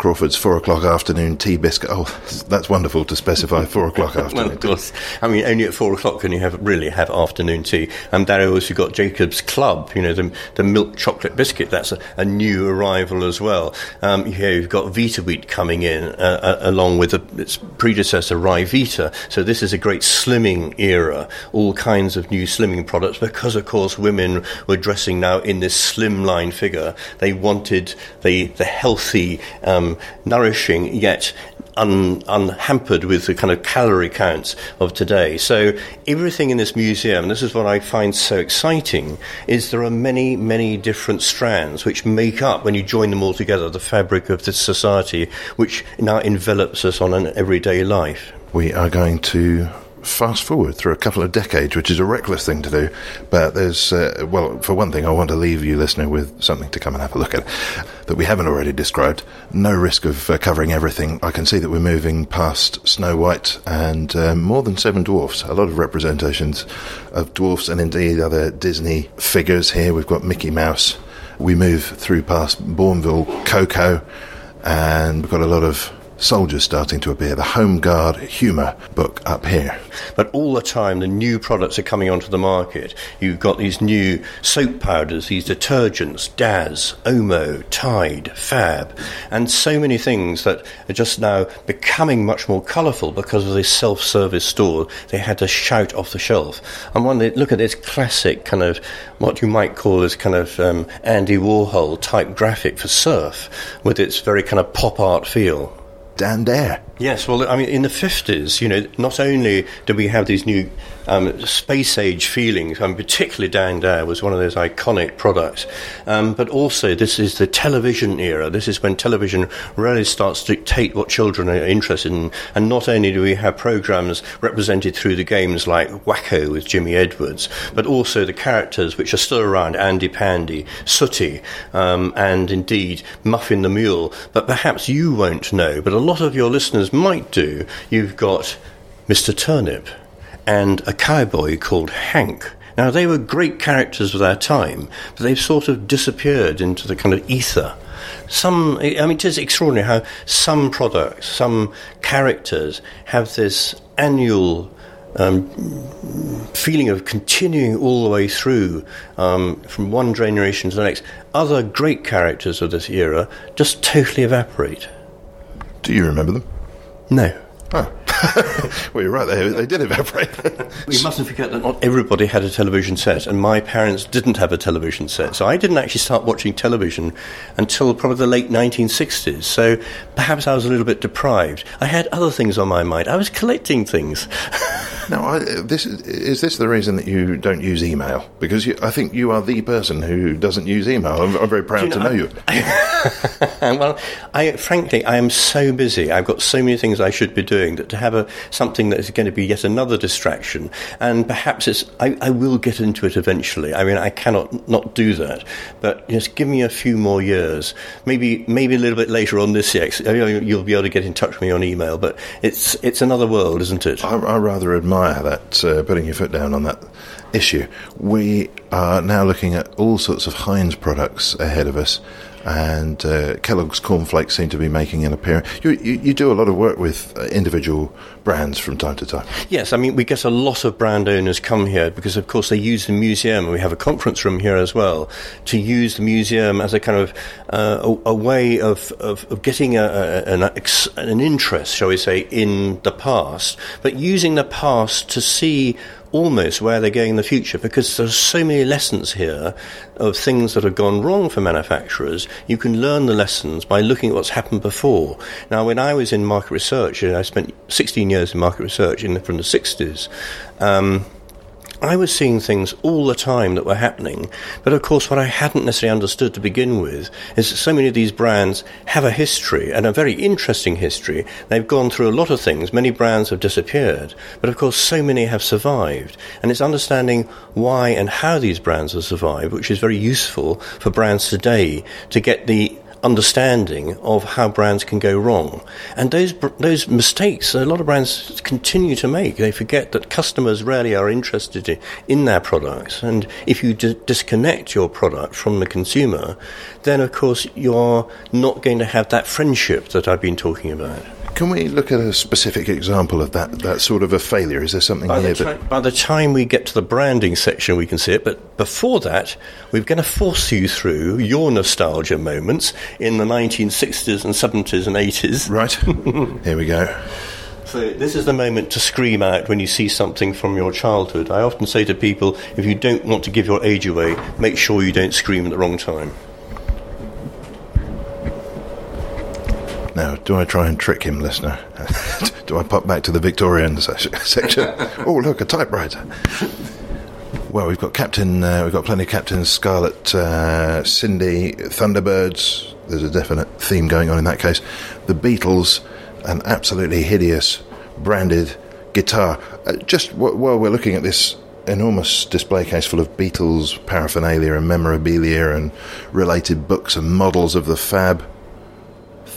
Crawford's four o'clock afternoon tea biscuit. Oh, that's wonderful to specify four o'clock afternoon. well, of course. I mean, only at four o'clock can you have really have afternoon tea. And there also got Jacob's Club, you know, the, the milk chocolate biscuit. That's a, a new arrival as well. Um, here you've got Vita-Weat coming in uh, uh, along with a, its predecessor Ryvita. So this is a great slimming era. All kinds of new slimming products because, of course, women were dressing now in this slimline figure. They wanted the the healthy. Um, nourishing yet un, unhampered with the kind of calorie counts of today. So everything in this museum, this is what I find so exciting, is there are many, many different strands which make up, when you join them all together, the fabric of this society, which now envelops us on an everyday life. We are going to fast forward through a couple of decades, which is a reckless thing to do. But there's, uh, well, for one thing, I want to leave you, listener, with something to come and have a look at that we haven't already described. No risk of uh, covering everything. I can see that we're moving past Snow White and uh, more than seven dwarfs. A lot of representations of dwarfs and indeed other Disney figures here. We've got Mickey Mouse. We move through past Bournville Cocoa, and we've got a lot of soldiers starting to appear. The Home Guard humour book up here. But all the time, the new products are coming onto the market. You've got these new soap powders, these detergents, Daz, Omo, Tide, Fab, and so many things that are just now becoming much more colourful because of this self-service store. They had to shout off the shelf. And they look at this classic kind of what you might call this kind of um, Andy Warhol type graphic for surf, with its very kind of pop art feel. Dan Dare. Yes, well, I mean, in the 50s, you know, not only did we have these new um, space age feelings, I mean, particularly Dan Dare was one of those iconic products, um, but also this is the television era. This is when television really starts to dictate what children are interested in. And not only do we have programs represented through the games like Whack-O with Jimmy Edwards, but also the characters which are still around Andy Pandy, Sooty, um, and indeed Muffin the Mule. But perhaps you won't know, but a lot of your listeners might do, you've got Mr. Turnip and a cowboy called Hank. Now, they were great characters of their time, but they've sort of disappeared into the kind of ether. Some, I mean, it is extraordinary how some products, some characters have this annual um, feeling of continuing all the way through um, from one generation to the next. Other great characters of this era just totally evaporate. Do you remember them? No. Oh. well, you're right. They, they did evaporate. we mustn't forget that not everybody had a television set, and my parents didn't have a television set. So I didn't actually start watching television until probably the late 1960s. So perhaps I was a little bit deprived. I had other things on my mind. I was collecting things. now, I, this is this the reason that you don't use email? Because you, I think you are the person who doesn't use email. I'm, I'm very proud you know, to know you. well, I, frankly, I am so busy. I've got so many things I should be doing that to have a, something that is going to be yet another distraction. And perhaps it's, I, I, will get into it eventually. I mean, I cannot not do that. But just give me a few more years. Maybe, maybe a little bit later on this year. You'll be able to get in touch with me on email. But it's, it's another world, isn't it? I, I rather admire that, uh, putting your foot down on that issue. We are now looking at all sorts of Heinz products ahead of us and uh, Kellogg's cornflakes seem to be making an appearance. You, you, you do a lot of work with uh, individual brands from time to time. Yes, I mean we get a lot of brand owners come here because, of course, they use the museum, and we have a conference room here as well to use the museum as a kind of uh, a, a, way of, of, of getting a, a, an, an interest, shall we say, in the past, but using the past to see almost where they're going in the future because there's so many lessons here of things that have gone wrong for manufacturers. You can learn the lessons by looking at what's happened before. Now, when I was in market research, I spent 16 years in market research in, from the 60s. Um, I was seeing things all the time that were happening. But of course, what I hadn't necessarily understood to begin with is that so many of these brands have a history and a very interesting history. They've gone through a lot of things. Many brands have disappeared. But of course, so many have survived. And it's understanding why and how these brands have survived, which is very useful for brands today to get the understanding of how brands can go wrong. And those those mistakes a lot of brands continue to make. They forget that customers rarely are interested in their products. And if you d- disconnect your product from the consumer, then of course you're not going to have that friendship that I've been talking about. Can we look at a specific example of that, that sort of a failure? Is there something by here the that... By the time we get to the branding section, we can see it. But before that, we're going to force you through your nostalgia moments in the 1960s and 70s and 80s. Right. here we go. So this is the moment to scream out when you see something from your childhood. I often say to people, if you don't want to give your age away, make sure you don't scream at the wrong time. Now, do I try and trick him, listener? do I pop back to the Victorian section? oh, look, a typewriter. Well, we've got Captain. Uh, we've got plenty of Captains. Scarlet, uh, Sindy, Thunderbirds. There's a definite theme going on in that case. The Beatles, an absolutely hideous branded guitar. Uh, just w- while we're looking at this enormous display case full of Beatles paraphernalia and memorabilia and related books and models of the Fab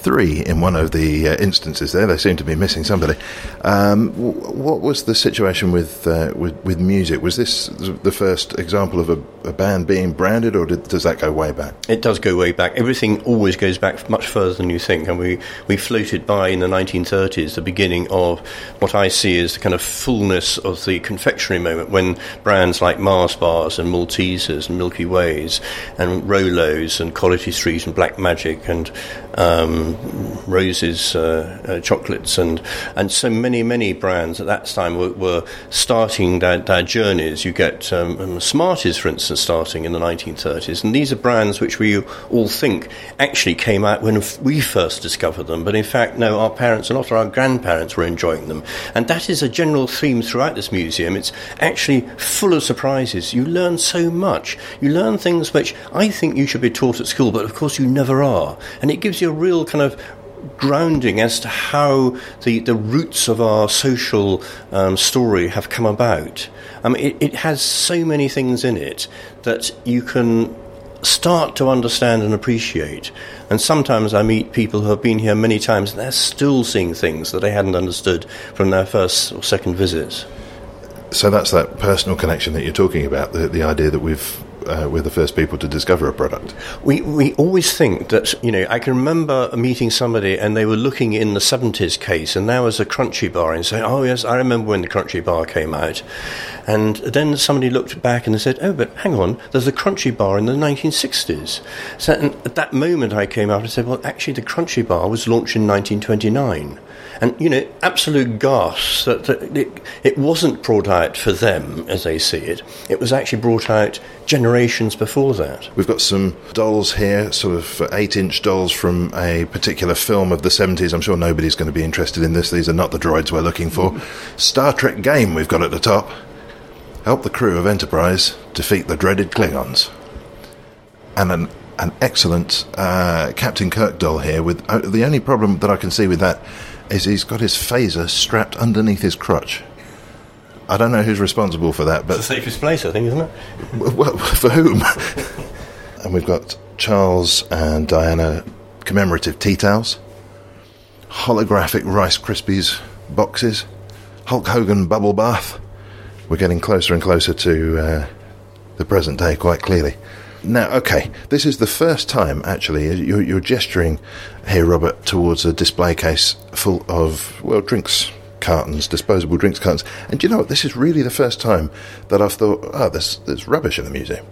three in one of the uh, instances there. They seem to be missing somebody. Um, w- what was the situation with, uh, with, with music? Was this the first example of a, a band being branded, or did, does that go way back? It does go way back. Everything always goes back much further than you think, and we we floated by in the 1930s, the beginning of what I see as the kind of fullness of the confectionery moment, when brands like Mars bars and Maltesers and Milky Ways and Rolos and Quality Street and Black Magic and um, Roses uh, uh, chocolates and and so many many brands at that time were, were starting their, their, journeys. You get um, um, Smarties, for instance, starting in the 1930s, and these are brands which we all think actually came out when we first discovered them, but in fact, no, our parents and often our grandparents were enjoying them, and that is a general theme throughout this museum. It's actually full of surprises. You learn so much. You learn things which I think you should be taught at school, but of course you never are, and it gives you a real kind of grounding as to how the, the roots of our social um, story have come about. I mean, it, it has so many things in it that you can start to understand and appreciate. And sometimes I meet people who have been here many times and they're still seeing things that they hadn't understood from their first or second visits. So that's that personal connection that you're talking about, the, the idea that we've uh, we're the first people to discover a product. We we always think that you know I can remember meeting somebody and they were looking in the seventies case and there was a Crunchie bar and saying, oh yes, I remember when the Crunchie bar came out, and then somebody looked back and they said, oh but hang on, there's a Crunchie bar in the 1960s. So at that moment I came out and said, well actually the Crunchie bar was launched in 1929 and you know, absolute gas that, that it, it, wasn't brought out for them as they see it. It was actually brought out generations before that. We've got some dolls here, sort of eight-inch dolls from a particular film of the seventies. I'm sure nobody's going to be interested in this. These are not the droids we're looking for. Star Trek game we've got at the top. Help the crew of Enterprise defeat the dreaded Klingons. And an an excellent uh, Captain Kirk doll here. With uh, the only problem that I can see with that is he's got his phaser strapped underneath his crutch. I don't know who's responsible for that, but it's the safest place, I think, isn't it? Well, for whom? and we've got Charles and Diana commemorative tea towels, holographic Rice Krispies boxes, Hulk Hogan bubble bath. We're getting closer and closer to uh, the present day, quite clearly. Now, okay, this is the first time actually you're, you're, gesturing here, Robert, towards a display case full of well drinks cartons, disposable drinks cartons. And you know what? This is really the first time that I've thought, oh, there's, there's rubbish in the museum.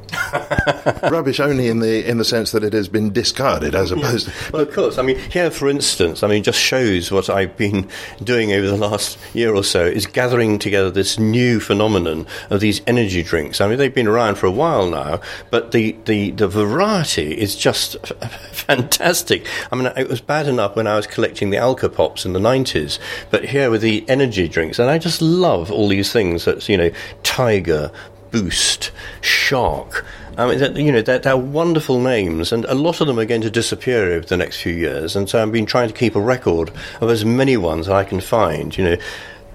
rubbish only in the in the sense that it has been discarded, as opposed. to... Well, of course. I mean, here, for instance, I mean, just shows what I've been doing over the last year or so is gathering together this new phenomenon of these energy drinks. I mean, they've been around for a while now, but the the, the variety is just fantastic. I mean, it was bad enough when I was collecting the alcopops in the 90s, but here with the energy drinks, and I just love all these things That's you know Tiger, Boost, Shark. I mean, that, you know, they're, they're, wonderful names, and a lot of them are going to disappear over the next few years. And so I've been trying to keep a record of as many ones I can find. You know,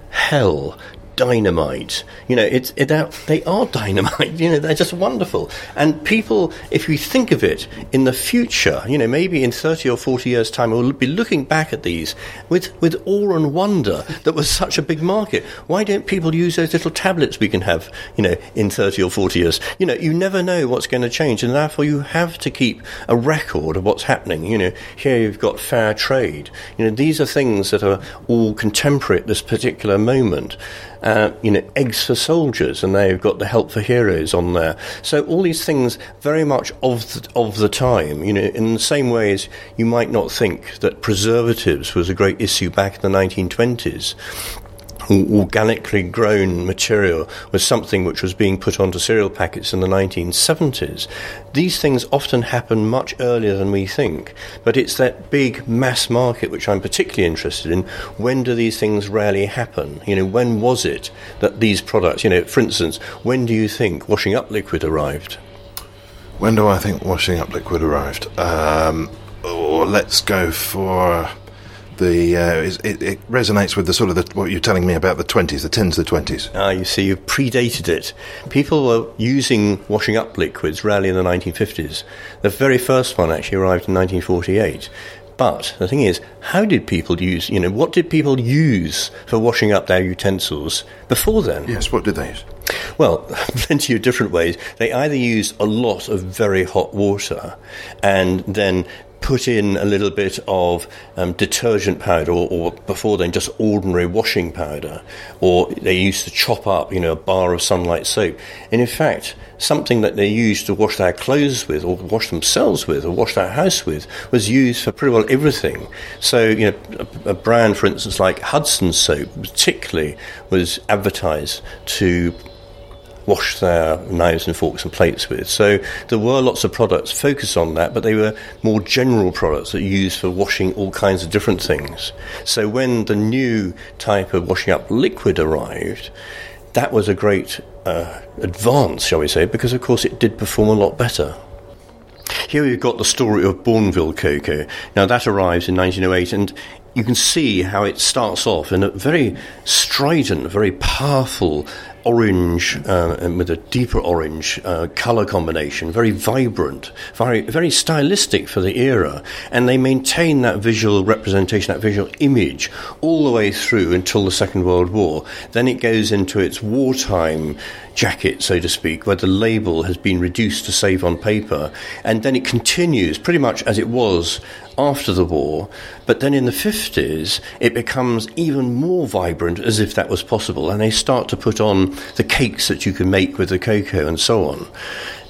Hell, dynamite. You know, it's it, they are dynamite. You know, they're just wonderful. And people, if you think of it in the future, you know, maybe in thirty or forty years' time, we'll be looking back at these with with awe and wonder that was such a big market. Why don't people use those little tablets we can have? You know, in thirty or forty years. You know, you never know what's going to change, and therefore you have to keep a record of what's happening. You know, here you've got fair trade. You know, these are things that are all contemporary at this particular moment uh, you know, Eggs for Soldiers, and they've got the Help for Heroes on there. So all these things very much of the, of the time, you know, in the same way as you might not think that preservatives was a great issue back in the 1920s organically grown material was something which was being put onto cereal packets in the 1970s. These things often happen much earlier than we think, but it's that big mass market which I'm particularly interested in. When do these things rarely happen? You know, when was it that these products, you know, for instance, when do you think washing up liquid arrived? When do I think washing up liquid arrived? Um, or let's go for the uh, it, it, resonates with the sort of the, what you're telling me about the 20s, the 10s, the 20s. Ah, you see, you've predated it. People were using washing up liquids rarely in the 1950s. The very first one actually arrived in 1948. But the thing is, how did people use, you know, what did people use for washing up their utensils before then? Yes, what did they use? Well, plenty of different ways. They either used a lot of very hot water and then put in a little bit of um, detergent powder, or, or, before then just ordinary washing powder, or they used to chop up, you know, a bar of sunlight soap. And in fact, something that they used to wash their clothes with, or wash themselves with, or wash their house with, was used for pretty well everything. So, you know, a, a brand, for instance, like Hudson soap, particularly, was advertised to wash their knives and forks and plates with. So there were lots of products focused on that, but they were more general products that you use for washing all kinds of different things. So when the new type of washing up liquid arrived, that was a great uh, advance, shall we say, because of course it did perform a lot better. Here we've got the story of Bournville cocoa. Now that arrives in 1908, and you can see how it starts off in a very strident, very powerful orange uh, with a deeper orange uh, color combination, very vibrant, very very stylistic for the era, and they maintain that visual representation, that visual image, all the way through until the Second World War. Then it goes into its wartime jacket, so to speak, where the label has been reduced to save on paper, and then it continues pretty much as it was after the war. But then in the 50s, it becomes even more vibrant as if that was possible, and they start to put on the cakes that you can make with the cocoa and so on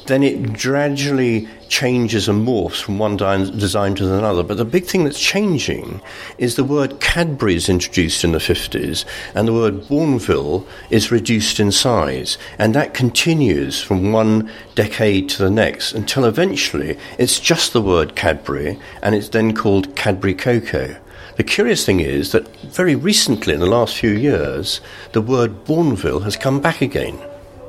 then it gradually changes and morphs from one design to another. But the big thing that's changing is the word Cadbury is introduced in the 50s, and the word Bournville is reduced in size. And that continues from one decade to the next until eventually it's just the word Cadbury, and it's then called Cadbury Cocoa. The curious thing is that very recently, in the last few years, the word Bournville has come back again.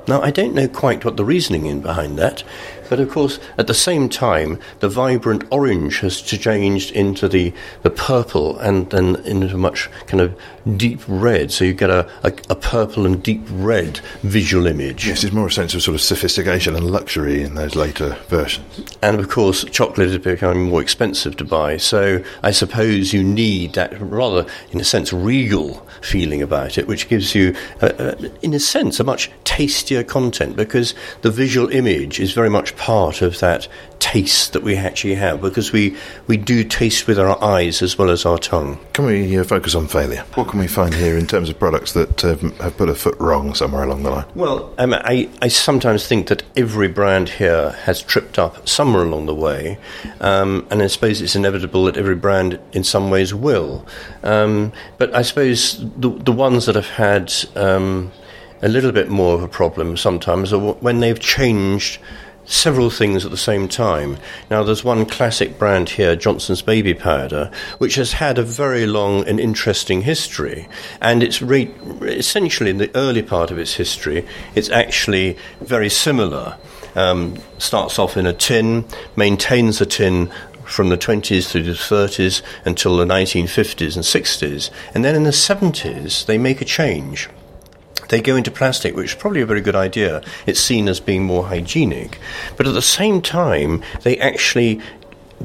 Now, I don't know quite what the reasoning in behind that, but of course, at the same time, the vibrant orange has changed into the, the purple and then into a much kind of deep red. So you get a, a, a, purple and deep red visual image. Yes, there's more a sense of sort of sophistication and luxury in those later versions. And of course, chocolate is becoming more expensive to buy. So I suppose you need that rather, in a sense, regal feeling about it, which gives you, uh, uh, in a sense, a much tastier content because the visual image is very much part of that taste that we actually have because we, we do taste with our eyes as well as our tongue. Can we uh, focus on failure? What can we find here in terms of products that um, have put a foot wrong somewhere along the line? Well, um, I, I sometimes think that every brand here has tripped up somewhere along the way, um, and I suppose it's inevitable that every brand in some ways will. Um, but I suppose the, the ones that have had um, a little bit more of a problem sometimes are when they've changed several things at the same time. Now, there's one classic brand here, Johnson's Baby Powder, which has had a very long and interesting history. And it's re- essentially in the early part of its history, it's actually very similar. Um, starts off in a tin, maintains a tin from the 20s through the 30s until the 1950s and 60s. And then in the 70s, they make a change they go into plastic, which is probably a very good idea. It's seen as being more hygienic. But at the same time, they actually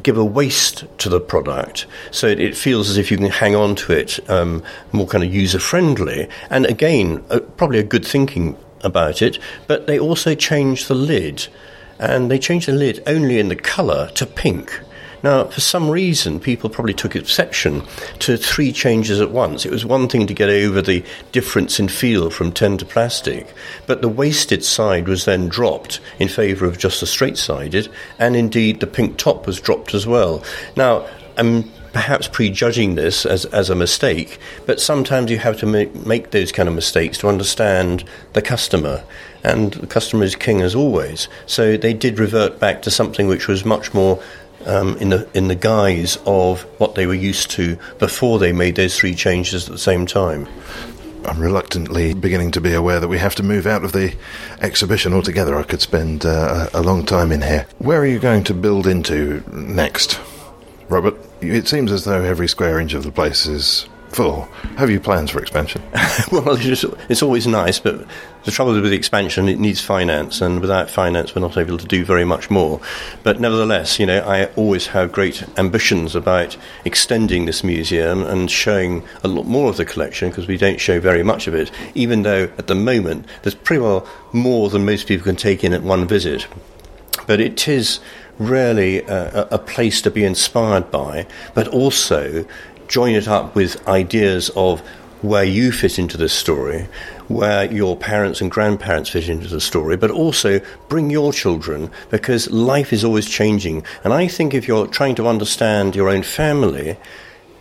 give a waste to the product so it, it feels as if you can hang on to it um, more kind of user friendly. And again, probably a good thinking about it, but they also change the lid. And they change the lid only in the colour to pink. Now, for some reason, people probably took exception to three changes at once. It was one thing to get over the difference in feel from tin to plastic, but the wasted side was then dropped in favour of just the straight sided, and indeed the pink top was dropped as well. Now, I'm perhaps prejudging this as, as a mistake, but sometimes you have to make, make those kind of mistakes to understand the customer. And the customer is king as always. So they did revert back to something which was much more um, in the in the guise of what they were used to before they made those three changes at the same time. I'm reluctantly beginning to be aware that we have to move out of the exhibition altogether. I could spend uh, a long time in here. Where are you going to build into next, Robert? It seems as though every square inch of the place is full. Have you plans for expansion? well, it's, just, it's, always nice, but the trouble with the expansion, it needs finance, and without finance, we're not able to do very much more. But nevertheless, you know, I always have great ambitions about extending this museum and showing a lot more of the collection because we don't show very much of it, even though at the moment there's pretty well more than most people can take in at one visit. But it is really a, a place to be inspired by, but also join it up with ideas of where you fit into this story, where your parents and grandparents fit into the story, but also bring your children because life is always changing. And I think if you're trying to understand your own family,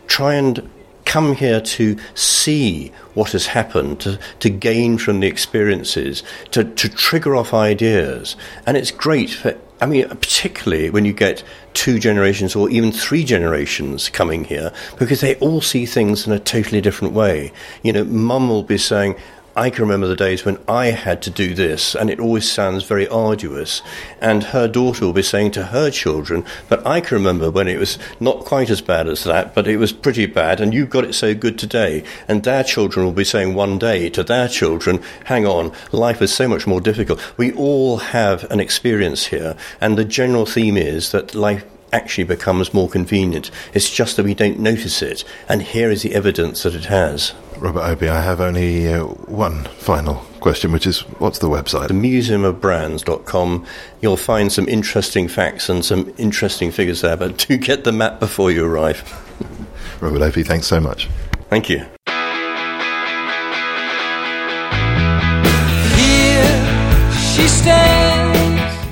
try and come here to see what has happened, to, to gain from the experiences, to, to trigger off ideas. And it's great for I mean, particularly when you get two generations or even three generations coming here, because they all see things in a totally different way. You know, mum will be saying, I can remember the days when I had to do this, and it always sounds very arduous. And her daughter will be saying to her children, But I can remember when it was not quite as bad as that, but it was pretty bad, and you've got it so good today. And their children will be saying one day to their children, Hang on, life is so much more difficult. We all have an experience here, and the general theme is that life actually becomes more convenient. It's just that we don't notice it, and here is the evidence that it has. Robert Opie, I have only uh, one final question, which is what's the website? The museumofbrands.com. You'll find some interesting facts and some interesting figures there, but do get the map before you arrive. Robert Opie, thanks so much. Thank you.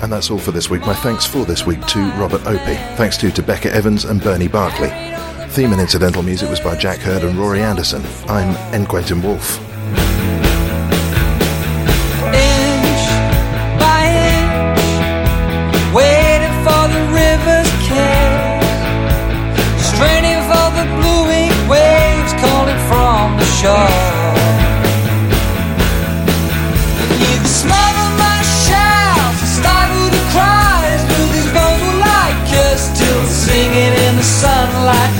And that's all for this week. My thanks for this week to Robert Opie. Thanks to, to Becca Evans and Bernie Barkley. Theme and incidental music was by Jack Hurd and Rory Anderson. I'm N. Quentin Woolf. Inch the sunlight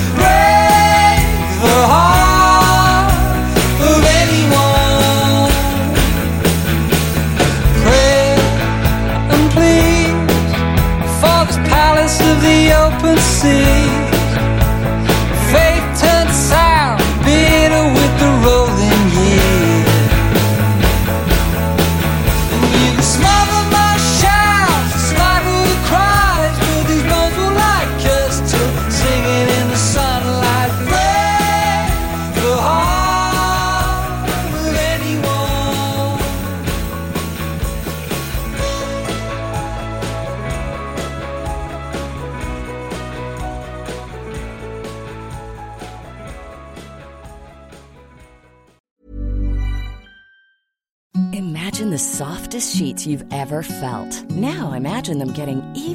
ever felt. Now imagine them getting